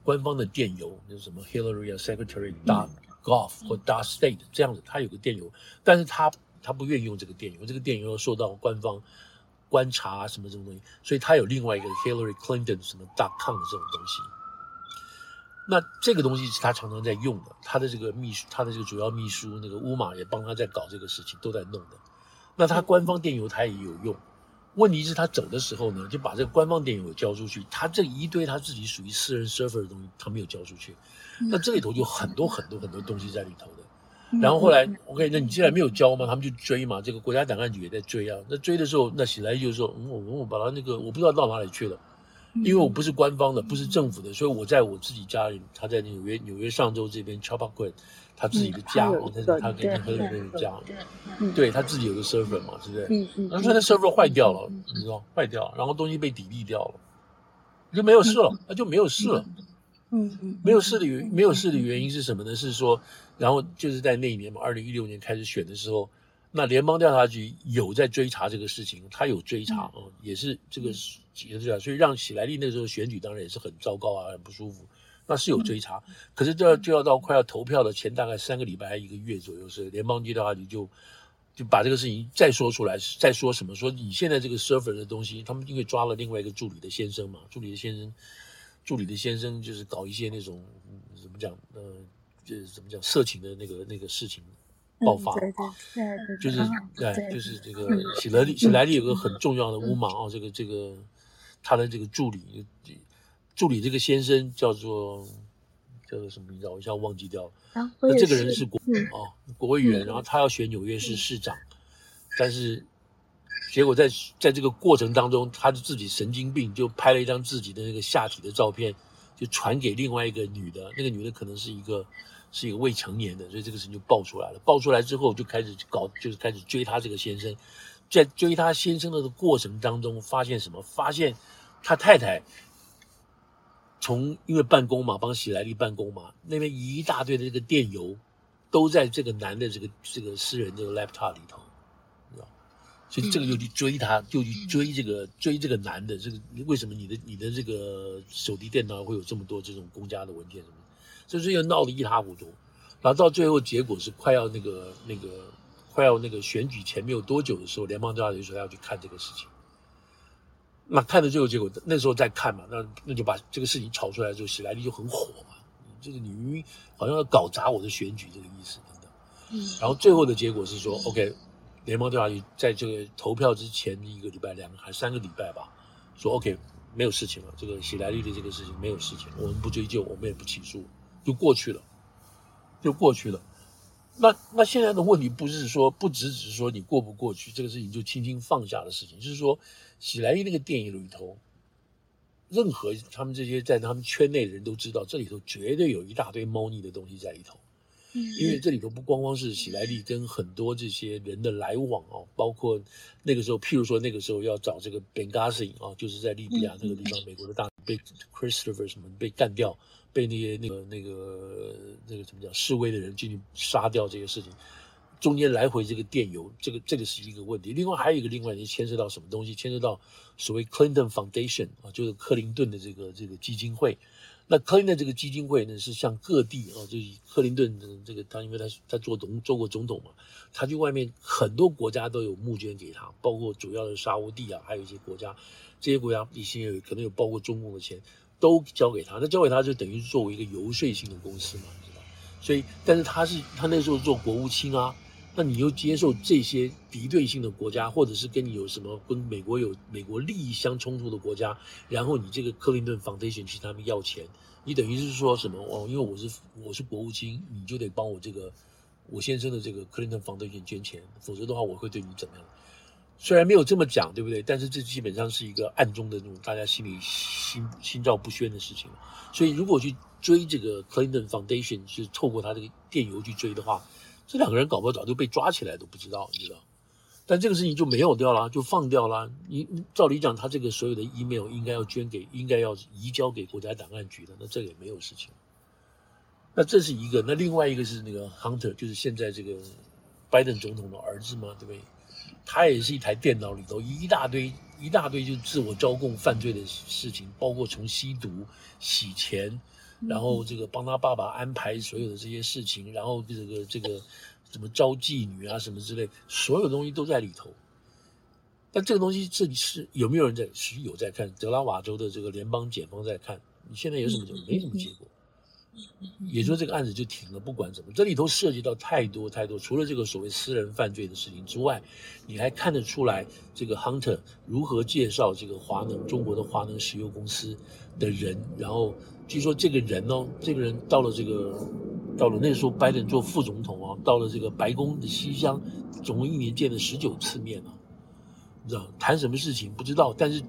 Speaker 3: 官方的电邮，那什么 Hillary 啊 Secretary dot gov 或 dot state 这样子，他有个电邮，但是他。他不愿意用这个电邮，这个电邮要受到官方观察什么什么东西，所以他有另外一个 Hillary Clinton 什么 dot com 的这种东西。那这个东西是他常常在用的，他的这个秘书，他的这个主要秘书那个乌马也帮他在搞这个事情，都在弄的。那他官方电邮他也有用，问题是他走的时候呢，就把这个官方电影有交出去，他这一堆他自己属于私人 server 的东西，他没有交出去。那这里头就很多很多很多东西在里头的。然后后来，OK，那你既然没有交嘛，他们就追嘛。这个国家档案局也在追啊。那追的时候，那喜来利就说：“嗯，我我把他那个我不知道到哪里去了，因为我不是官方的，不是政府的，所以我在我自己家里。他在纽约纽约上州这边 Chappaquiddick 他自己的家，他他跟他的那个家，对他自己有个 server 嘛，是不是？嗯嗯。然后说那 server 坏掉了，你知道坏掉，然后东西被 delete 掉了，就没有事了，那就没有事了。嗯嗯。没有事的原没有事的原因是什么呢？是说。然后就是在那一年嘛，二零一六年开始选的时候，那联邦调查局有在追查这个事情，他有追查啊、嗯，也是这个也是啊，所以让喜来利那时候选举当然也是很糟糕啊，很不舒服。那是有追查，嗯、可是就要就要到快要投票的前大概三个礼拜还一个月左右，是联邦调查局就就把这个事情再说出来，再说什么？说你现在这个 server 的东西，他们因为抓了另外一个助理的先生嘛，助理的先生，助理的先生就是搞一些那种怎么讲呃。就是怎么讲，色情的那个那个事情爆发，嗯、对对对对就是对，就是这个喜来利，喜来利有个很重要的乌玛啊，这个这个他的这个助理，助理这个先生叫做叫做什么名字？我一下忘记掉了。啊，那这个人是国啊、嗯、国会议员，然后他要选纽约市市长，但是结果在在这个过程当中，他就自己神经病，就拍了一张自己的那个下体的照片，就传给另外一个女的，那个女的可能是一个。是一个未成年的，所以这个事情就爆出来了。爆出来之后，就开始搞，就是开始追他这个先生。在追他先生的过程当中，发现什么？发现他太太从因为办公嘛，帮喜来利办公嘛，那边一大堆的这个电邮都在这个男的这个这个私人这个 laptop 里头，知道？所以这个就去追他，就去追这个追这个男的。这个为什么你的你的这个手提电脑会有这么多这种公家的文件什么？这是又闹得一塌糊涂，然后到最后结果是快要那个那个快要那个选举前没有多久的时候，联邦调查局说要去看这个事情。那看到最后结果，那时候再看嘛，那那就把这个事情炒出来之后，喜来利就很火嘛，这个你好像要搞砸我的选举这个意思等等。嗯，然后最后的结果是说，OK，联邦调查局在这个投票之前一个礼拜、两个还三个礼拜吧，说 OK 没有事情了，这个喜来利的这个事情没有事情，我们不追究，我们也不起诉，就过去了，就过去了。那那现在的问题不是说不只只是说你过不过去这个事情就轻轻放下的事情，就是说喜来利那个电影里头，任何他们这些在他们圈内的人都知道，这里头绝对有一大堆猫腻的东西在里头。嗯，因为这里头不光光是喜来利跟很多这些人的来往哦，包括那个时候，譬如说那个时候要找这个 Benghazi 啊，就是在利比亚那个地方，美国的大被 Christopher 什么被干掉。被那些那个那个那个怎么讲示威的人进去杀掉这个事情，中间来回这个电邮，这个这个是一个问题。另外还有一个另外就牵涉到什么东西？牵涉到所谓 Clinton Foundation 啊，就是克林顿的这个这个基金会。那克林顿这个基金会呢，是向各地啊，就是克林顿的这个他，因为他他做总做过总统嘛，他去外面很多国家都有募捐给他，包括主要的沙乌地啊，还有一些国家，这些国家一些有可能有包括中共的钱。都交给他，那交给他就等于作为一个游说性的公司嘛，知道？所以，但是他是他那时候做国务卿啊，那你又接受这些敌对性的国家，或者是跟你有什么跟美国有美国利益相冲突的国家，然后你这个克林顿 Foundation 去他们要钱，你等于是说什么？哦，因为我是我是国务卿，你就得帮我这个我先生的这个克林顿 Foundation 捐钱，否则的话我会对你怎么样？虽然没有这么讲，对不对？但是这基本上是一个暗中的那种大家心里心心照不宣的事情。所以如果去追这个 Clinton Foundation，是透过他这个电邮去追的话，这两个人搞不好早就被抓起来都不知道，你知道？但这个事情就没有掉了，就放掉了。你照理讲，他这个所有的 email 应该要捐给，应该要移交给国家档案局的，那这个也没有事情。那这是一个，那另外一个是那个 Hunter，就是现在这个拜登总统的儿子嘛，对不对？他也是一台电脑里头一大堆一大堆就自我招供犯罪的事情，包括从吸毒、洗钱，然后这个帮他爸爸安排所有的这些事情，然后这个这个什么招妓女啊什么之类，所有东西都在里头。但这个东西这里是有没有人在？是有在看德拉瓦州的这个联邦检方在看。你现在有什么结果？没什么结果。也就，这个案子就停了。不管怎么，这里头涉及到太多太多，除了这个所谓私人犯罪的事情之外，你还看得出来这个 Hunter 如何介绍这个华能中国的华能石油公司的人。然后据说这个人哦，这个人到了这个到了那时候拜登做副总统啊，到了这个白宫的西厢，总共一年见了十九次面啊，你知道谈什么事情不知道，但是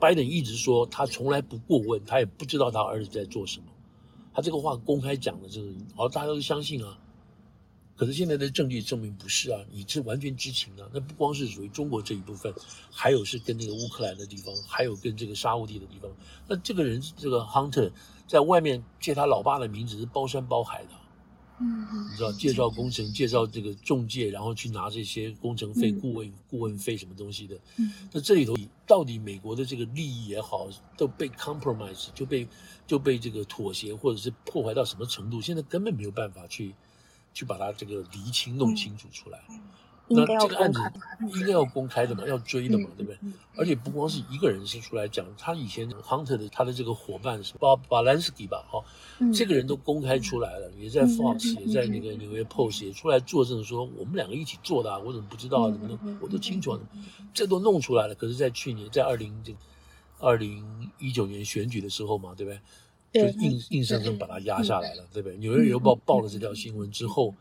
Speaker 3: 拜登一直说他从来不过问，他也不知道他儿子在做什么。他这个话公开讲的，就是好，大家都相信啊。可是现在的证据证明不是啊，你是完全知情啊。那不光是属于中国这一部分，还有是跟那个乌克兰的地方，还有跟这个沙乌地的地方。那这个人，这个 Hunter 在外面借他老爸的名字是包山包海的。嗯，你知道介绍工程，介绍这个中介，然后去拿这些工程费、顾问顾问费什么东西的。嗯，那这里头到底美国的这个利益也好，都被 compromise 就被就被这个妥协或者是破坏到什么程度？现在根本没有办法去去把它这个厘清弄清楚出来。那这个案子应该要公开的嘛，要追的嘛，对不对？而且不光是一个人是出来讲，他以前 Hunter 的他的这个伙伴是巴巴兰斯基吧，哈，这个人都公开出来了，也在 Fox，也在那个纽约 Post 也出来作证说，我们两个一起做的啊，我怎么不知道啊？怎么弄？我都清楚啊，这都弄出来了。可是，在去年，在二零这二零一九年选举的时候嘛，对不对？就硬硬生生把它压下来了，对不对？纽约邮报报了这条新闻之后。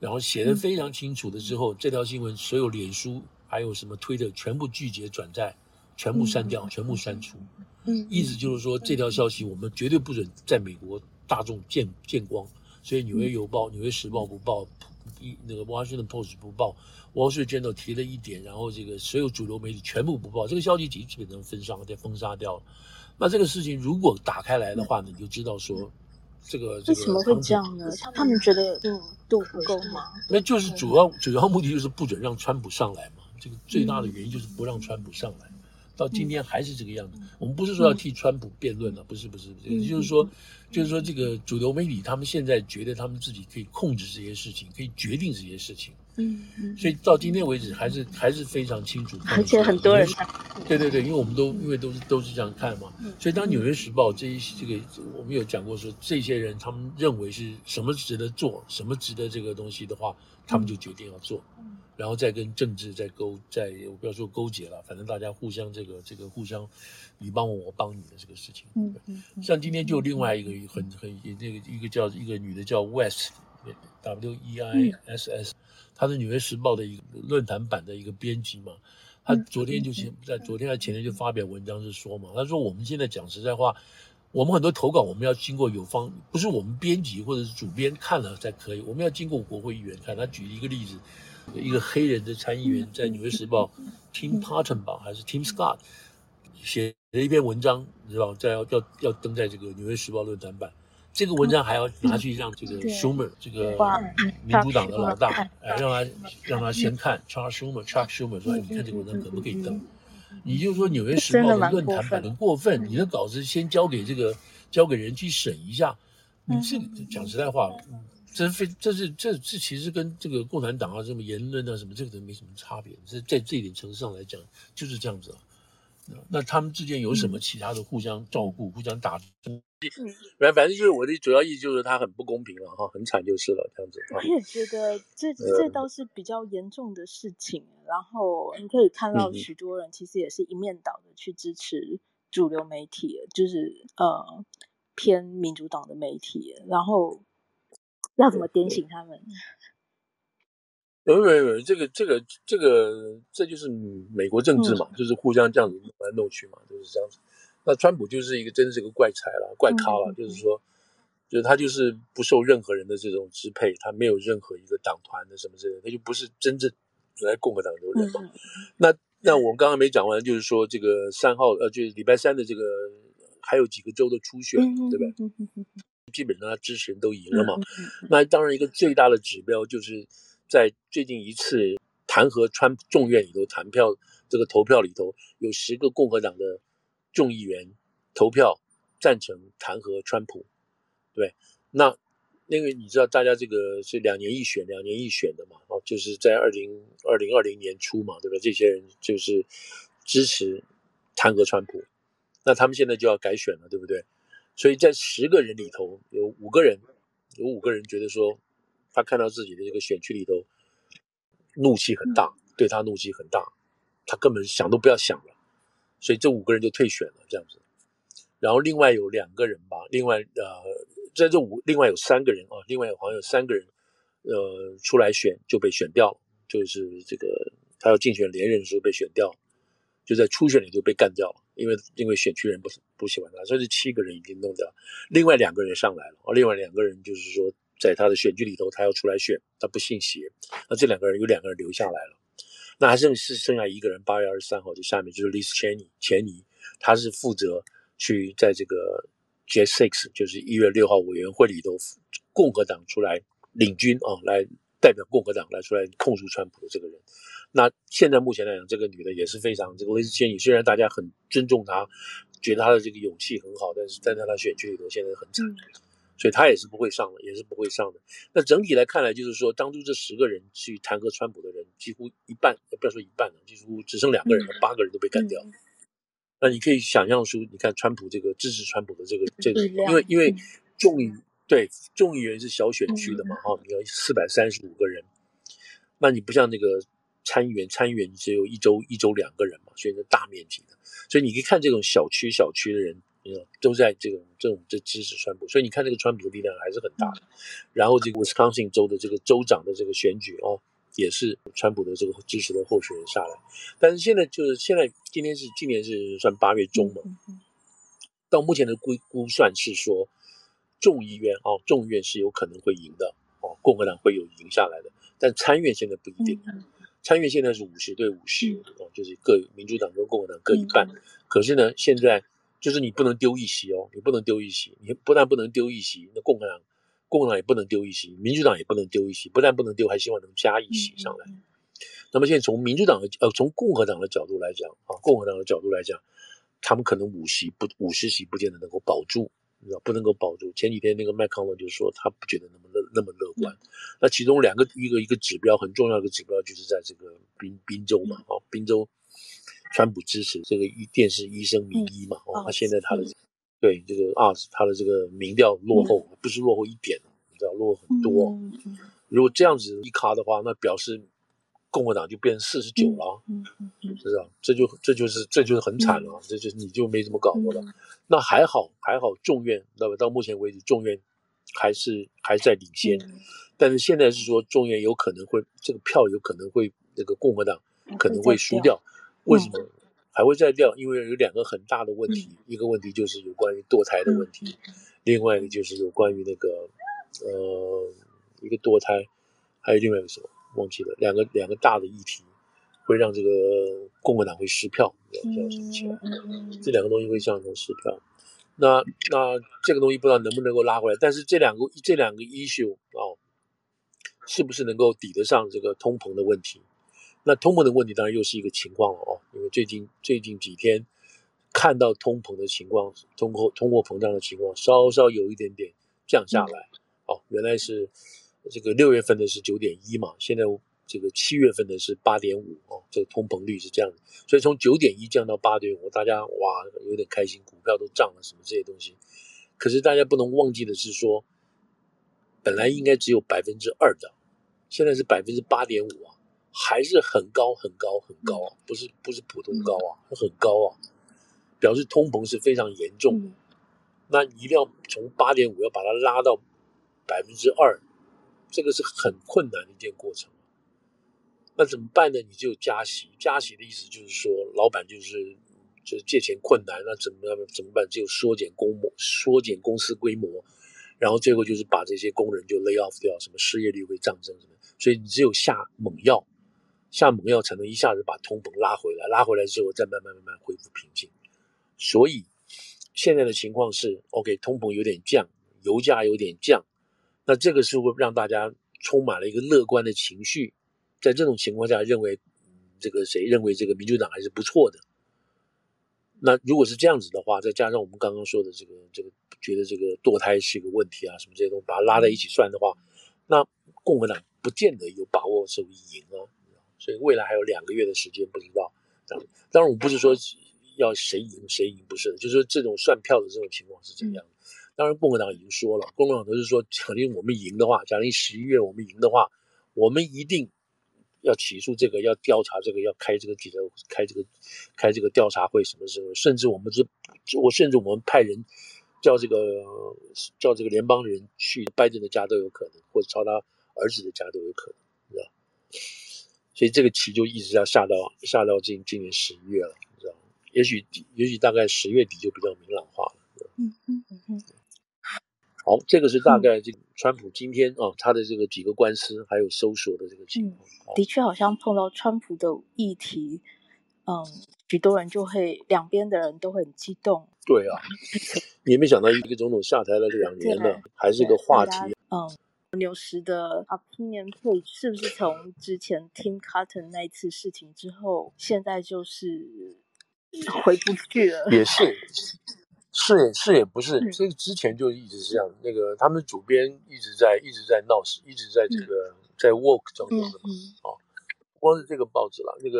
Speaker 3: 然后写得非常清楚的之后，这条新闻所有脸书还有什么推特全部拒绝转载，全部删掉，全部删除。嗯，意思就是说这条消息我们绝对不准在美国大众见见光。所以《纽约邮报》《纽约时报》不报，一那个《Washington Post》不报，《Wall Street Journal》提了一点，然后这个所有主流媒体全部不报，这个消息基基本上封杀，被封杀掉了。那这个事情如果打开来的话呢，你就知道说。这个为
Speaker 2: 什么会这样呢？他们觉得度度不够吗？
Speaker 3: 那就是主要主要目的就是不准让川普上来嘛。这个最大的原因就是不让川普上来。到今天还是这个样子。我们不是说要替川普辩论了，不是不是，不是，就是说，就是说，这个主流媒体他们现在觉得他们自己可以控制这些事情，可以决定这些事情。嗯嗯。所以到今天为止，还是还是非常清楚。
Speaker 2: 而且很多人。
Speaker 3: 对对对，因为我们都因为都是都是这样看嘛，所以当《纽约时报》这一这个我们有讲过说，这些人他们认为是什么值得做，什么值得这个东西的话，他们就决定要做。然后再跟政治再勾，再我不要说勾结了，反正大家互相这个这个互相，你帮我，我帮你的这个事情。嗯嗯。像今天就另外一个很很那个一个叫一个女的叫 West，W E I S S，她是《纽约时报》的一个论坛版的一个编辑嘛。她昨天就前在昨天还前天就发表文章是说嘛，她说我们现在讲实在话，我们很多投稿我们要经过有方，不是我们编辑或者是主编看了才可以，我们要经过国会议员看。她举一个例子。一个黑人的参议员在《纽约时报》，Tim Parton 吧，还是 Tim Scott 写了一篇文章，你知道在要要要登在这个《纽约时报》论坛版。这个文章还要拿去让这个 Schumer 这个民主党的老大，哎，让他让他先看 Charles Schumer，Chuck Schumer 说，你看这个文章可不可以登？你就说《纽约时报》的论坛版很过分，你的稿子先交给这个交给人去审一下，你这讲实在话。这非这是这这其实跟这个共产党啊什么言论啊什么这个都没什么差别，这在这一点层次上来讲就是这样子啊。那他们之间有什么其他的互相照顾、互相打？嗯，反反正就是我的主要意思就是他很不公平了哈，很惨就是了这样子。
Speaker 2: 我也觉得这这倒是比较严重的事情。然后你可以看到许多人其实也是一面倒的去支持主流媒体，就是呃偏民主党的媒体，然后。要怎么点醒他们？
Speaker 3: 没有没有，这个这个这个这就是美国政治嘛，嗯、就是互相这样子弄来弄去嘛，就是这样子。那川普就是一个真的是个怪才了，怪咖了，嗯、就是说，就是他就是不受任何人的这种支配，他没有任何一个党团的什么之类的，他就不是真正原来共和党的人嘛。嗯、那那我们刚刚没讲完，就是说这个三号呃，就是礼拜三的这个还有几个州的初选，嗯、对吧？嗯基本上他支持人都赢了嘛，那当然一个最大的指标就是在最近一次弹劾川普众院里头弹票这个投票里头，有十个共和党的众议员投票赞成弹劾川普，对，那因为你知道大家这个是两年一选，两年一选的嘛，哦，就是在二零二零二零年初嘛，对吧？这些人就是支持弹劾川普，那他们现在就要改选了，对不对？所以在十个人里头，有五个人，有五个人觉得说，他看到自己的这个选区里头，怒气很大，对他怒气很大，他根本想都不要想了，所以这五个人就退选了，这样子。然后另外有两个人吧，另外呃，在这五另外有三个人啊，另外有好像有三个人，呃，出来选就被选掉了，就是这个他要竞选连任的时候被选掉。就在初选里就被干掉了，因为因为选区人不不喜欢他，所以这七个人已经弄掉，另外两个人上来了，而另外两个人就是说在他的选区里头他要出来选，他不信邪，那这两个人有两个人留下来了，那还剩是剩下一个人，八月二十三号就下面就是 Liz Cheney 钱尼，他是负责去在这个 J Six 就是一月六号委员会里头共和党出来领军啊，来代表共和党来出来控诉川普的这个人。那现在目前来讲，这个女的也是非常这个 Liz Cheney，虽然大家很尊重她，觉得她的这个勇气很好，但是站在她选区里头现在很惨，所以她也是不会上的，也是不会上的。那整体来看来，就是说当初这十个人去弹劾川普的人，几乎一半，不要说一半了，几乎只剩两个人了，八个人都被干掉。那你可以想象出，你看川普这个支持川普的这个这个，因为因为众议对众议员是小选区的嘛，哈，你要四百三十五个人，那你不像那个。参议员，参议员只有一周一周两个人嘛，所以是大面积的，所以你可以看这种小区小区的人，都在这种这种这支持川普，所以你看这个川普的力量还是很大的。然后这个 Wisconsin 州的这个州长的这个选举哦，也是川普的这个支持的候选人下来。但是现在就是现在今天是今年是算八月中嘛，到目前的估估算是说众议院哦，众议院是有可能会赢的哦，共和党会有赢下来的，但参院现在不一定。参院现在是五十对五十，哦，就是各民主党跟共和党各一半。可是呢，现在就是你不能丢一席哦，你不能丢一席，你不但不能丢一席，那共和党共和党也不能丢一席，民主党也不能丢一席，不但不能丢，还希望能加一席上来。那么现在从民主党的呃从共和党的角度来讲啊，共和党的角度来讲，他们可能五席不五十席不见得能够保住，不能够保住。前几天那个麦康文就说他不觉得那么乐那么乐观。那其中两个一个一个指标很重要的指标就是在这个宾宾州嘛，哦宾州，川普支持这个医电视医生名医嘛，哦他现在他的。对这个啊，他的这个民调落后，不是落后一点，你知道落后很多。如果这样子一卡的话，那表示共和党就变成四十九了，是吧？这就这就是这就是很惨了，这就你就没怎么搞过了。那还好还好，众院到到目前为止，众院还是还在领先，但是现在是说众院有可能会这个票有可能会那个共和党可能会输掉，为什么？还会再掉，因为有两个很大的问题，嗯、一个问题就是有关于堕胎的问题，嗯、另外一个就是有关于那个，呃，一个堕胎，还有另外一个什么忘记了，两个两个大的议题会让这个共和党会失票，叫什么起来？这两个东西会造成失票。那那这个东西不知道能不能够拉回来，但是这两个这两个 issue 啊，是不是能够抵得上这个通膨的问题？那通膨的问题当然又是一个情况了哦，因为最近最近几天看到通膨的情况，通货通货膨胀的情况稍稍有一点点降下来，哦，原来是这个六月份的是九点一嘛，现在这个七月份的是八点五哦，这个通膨率是这样的，所以从九点一降到八点五，大家哇有点开心，股票都涨了什么这些东西，可是大家不能忘记的是说，本来应该只有百分之二的，现在是百分之八点五啊。还是很高很高很高啊，不是不是普通高啊，很高啊，表示通膨是非常严重的。那你一定要从八点五要把它拉到百分之二，这个是很困难的一件过程。那怎么办呢？你只有加息，加息的意思就是说，老板就是就是借钱困难，那怎么样怎么办？只有缩减规模，缩减公司规模，然后最后就是把这些工人就 lay off 掉，什么失业率会上升什么，所以你只有下猛药。下猛药才能一下子把通膨拉回来，拉回来之后再慢慢慢慢恢复平静。所以现在的情况是，OK，通膨有点降，油价有点降，那这个是会让大家充满了一个乐观的情绪。在这种情况下，认为这个谁认为这个民主党还是不错的。那如果是这样子的话，再加上我们刚刚说的这个这个觉得这个堕胎是一个问题啊，什么这些东西把它拉在一起算的话，那共和党不见得有把握是会赢啊。所以未来还有两个月的时间，不知道。当然，我不是说要谁赢谁赢，不是的，就是这种算票的这种情况是怎样的。当然，共和党已经说了，共和党都是说，假定我们赢的话，假定十一月我们赢的话，我们一定要起诉这个，要调查这个，要开这个记者，开这个开这个调查会，什么时候？甚至我们是，我甚至我们派人叫这个叫这个联邦人去拜登的家都有可能，或者朝他儿子的家都有可能，知道。所以这个棋就一直要下到下到今今年十一月了，你知道吗？也许也许大概十月底就比较明朗化了。嗯嗯嗯嗯。好，这个是大概这个川普今天啊，他的这个几个官司还有搜索的这个情况。
Speaker 2: 嗯，的确，好像碰到川普的议题，嗯，许多人就会两边的人都会很激动。
Speaker 3: 对啊，(laughs) 你也没想到一个总统下台了两年了，还是个话题。
Speaker 2: 嗯。牛时的 opinion page 是不是从之前 Tim Cotton 那一次事情之后，现在就是 (laughs) 回不去了？
Speaker 3: 也是，(laughs) 是也是也不是，这个之前就一直是这样。那个他们主编一直在一直在闹事，一直在这个、嗯、在 work 中的嘛。哦，光是这个报纸了，那个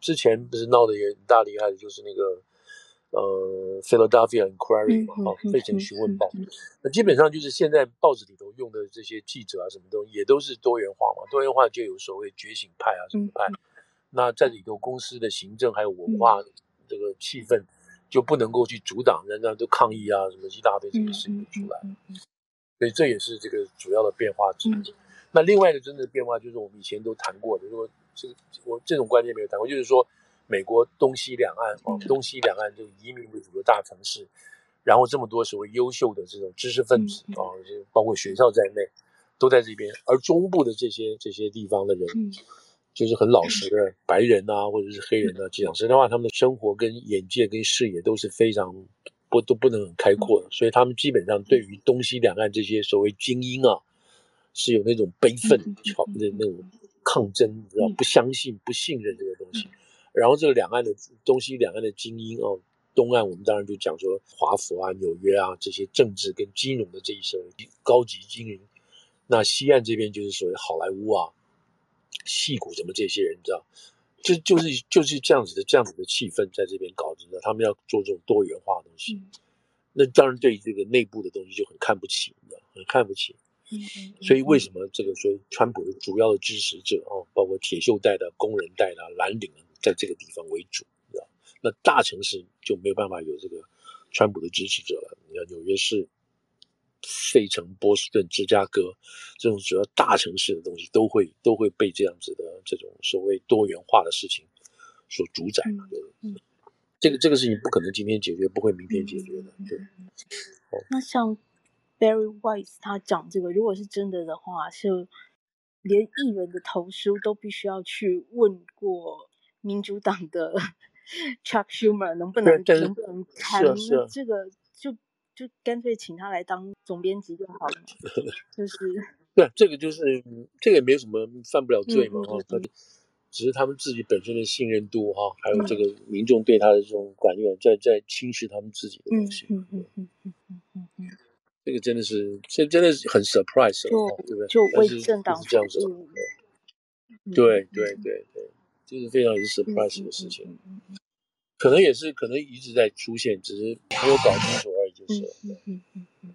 Speaker 3: 之前不是闹得也很大厉害的，就是那个。呃，Philadelphia Inquirer 嘛，哦，费城询问报，那基本上就是现在报纸里头用的这些记者啊，什么东西也都是多元化嘛，多元化就有所谓觉醒派啊，什么派，那在里头公司的行政还有文化这个气氛就不能够去阻挡，人家都抗议啊，什么一大堆这个事情出来，所以这也是这个主要的变化之一。那另外一个真正的变化就是我们以前都谈过的，如果这个我这种观念没有谈过，就是说。美国东西两岸啊，东西两岸这个移民为主的大城市，然后这么多所谓优秀的这种知识分子啊，包括学校在内，都在这边。而中部的这些这些地方的人，就是很老实的白人啊，或者是黑人啊，这样。实在话，他们的生活跟眼界跟视野都是非常不都不能很开阔的，所以他们基本上对于东西两岸这些所谓精英啊，是有那种悲愤的那种。抗争，你知道，不相信、不信任这个东西。然后这个两岸的东西，两岸的精英哦，东岸我们当然就讲说华府啊、纽约啊这些政治跟金融的这一些高级精英。那西岸这边就是所谓好莱坞啊、矽谷什么这些人，你知道，就就是就是这样子的这样子的气氛在这边搞的，知道。他们要做这种多元化的东西，那当然对这个内部的东西就很看不起，你知道，很看不起。所以为什么这个说川普的主要的支持者啊，包括铁锈带的、工人带的、蓝领的，在这个地方为主，你知道？那大城市就没有办法有这个川普的支持者了。你看纽约市。费城、波士顿、芝加哥这种主要大城市的东西，都会都会被这样子的这种所谓多元化的事情所主宰。嗯，嗯，这个这个事情不可能今天解决，不会明天解决的。对。
Speaker 2: 那像 Barry Weiss 他讲这个，如果是真的的话，是连议员的投书都必须要去问过民主党的 (laughs) Chuck Schumer 能不能能不能谈这个就。就干脆请他来当总编辑就好了，(laughs) 就是
Speaker 3: 对，这个就是这个也没有什么犯不了罪嘛哈，只是他们自己本身的信任度哈，还有这个民众对他的这种感觉，在在侵蚀他们自己的东西。嗯嗯嗯嗯嗯嗯嗯，这个真的是，这真的是很 surprise 了，对不对？
Speaker 2: 就为政党
Speaker 3: 是这样子的，对对对对，就是非常是 surprise 的事情。可能也是，可能一直在出现，只是没有搞清楚而已，就是。嗯嗯嗯嗯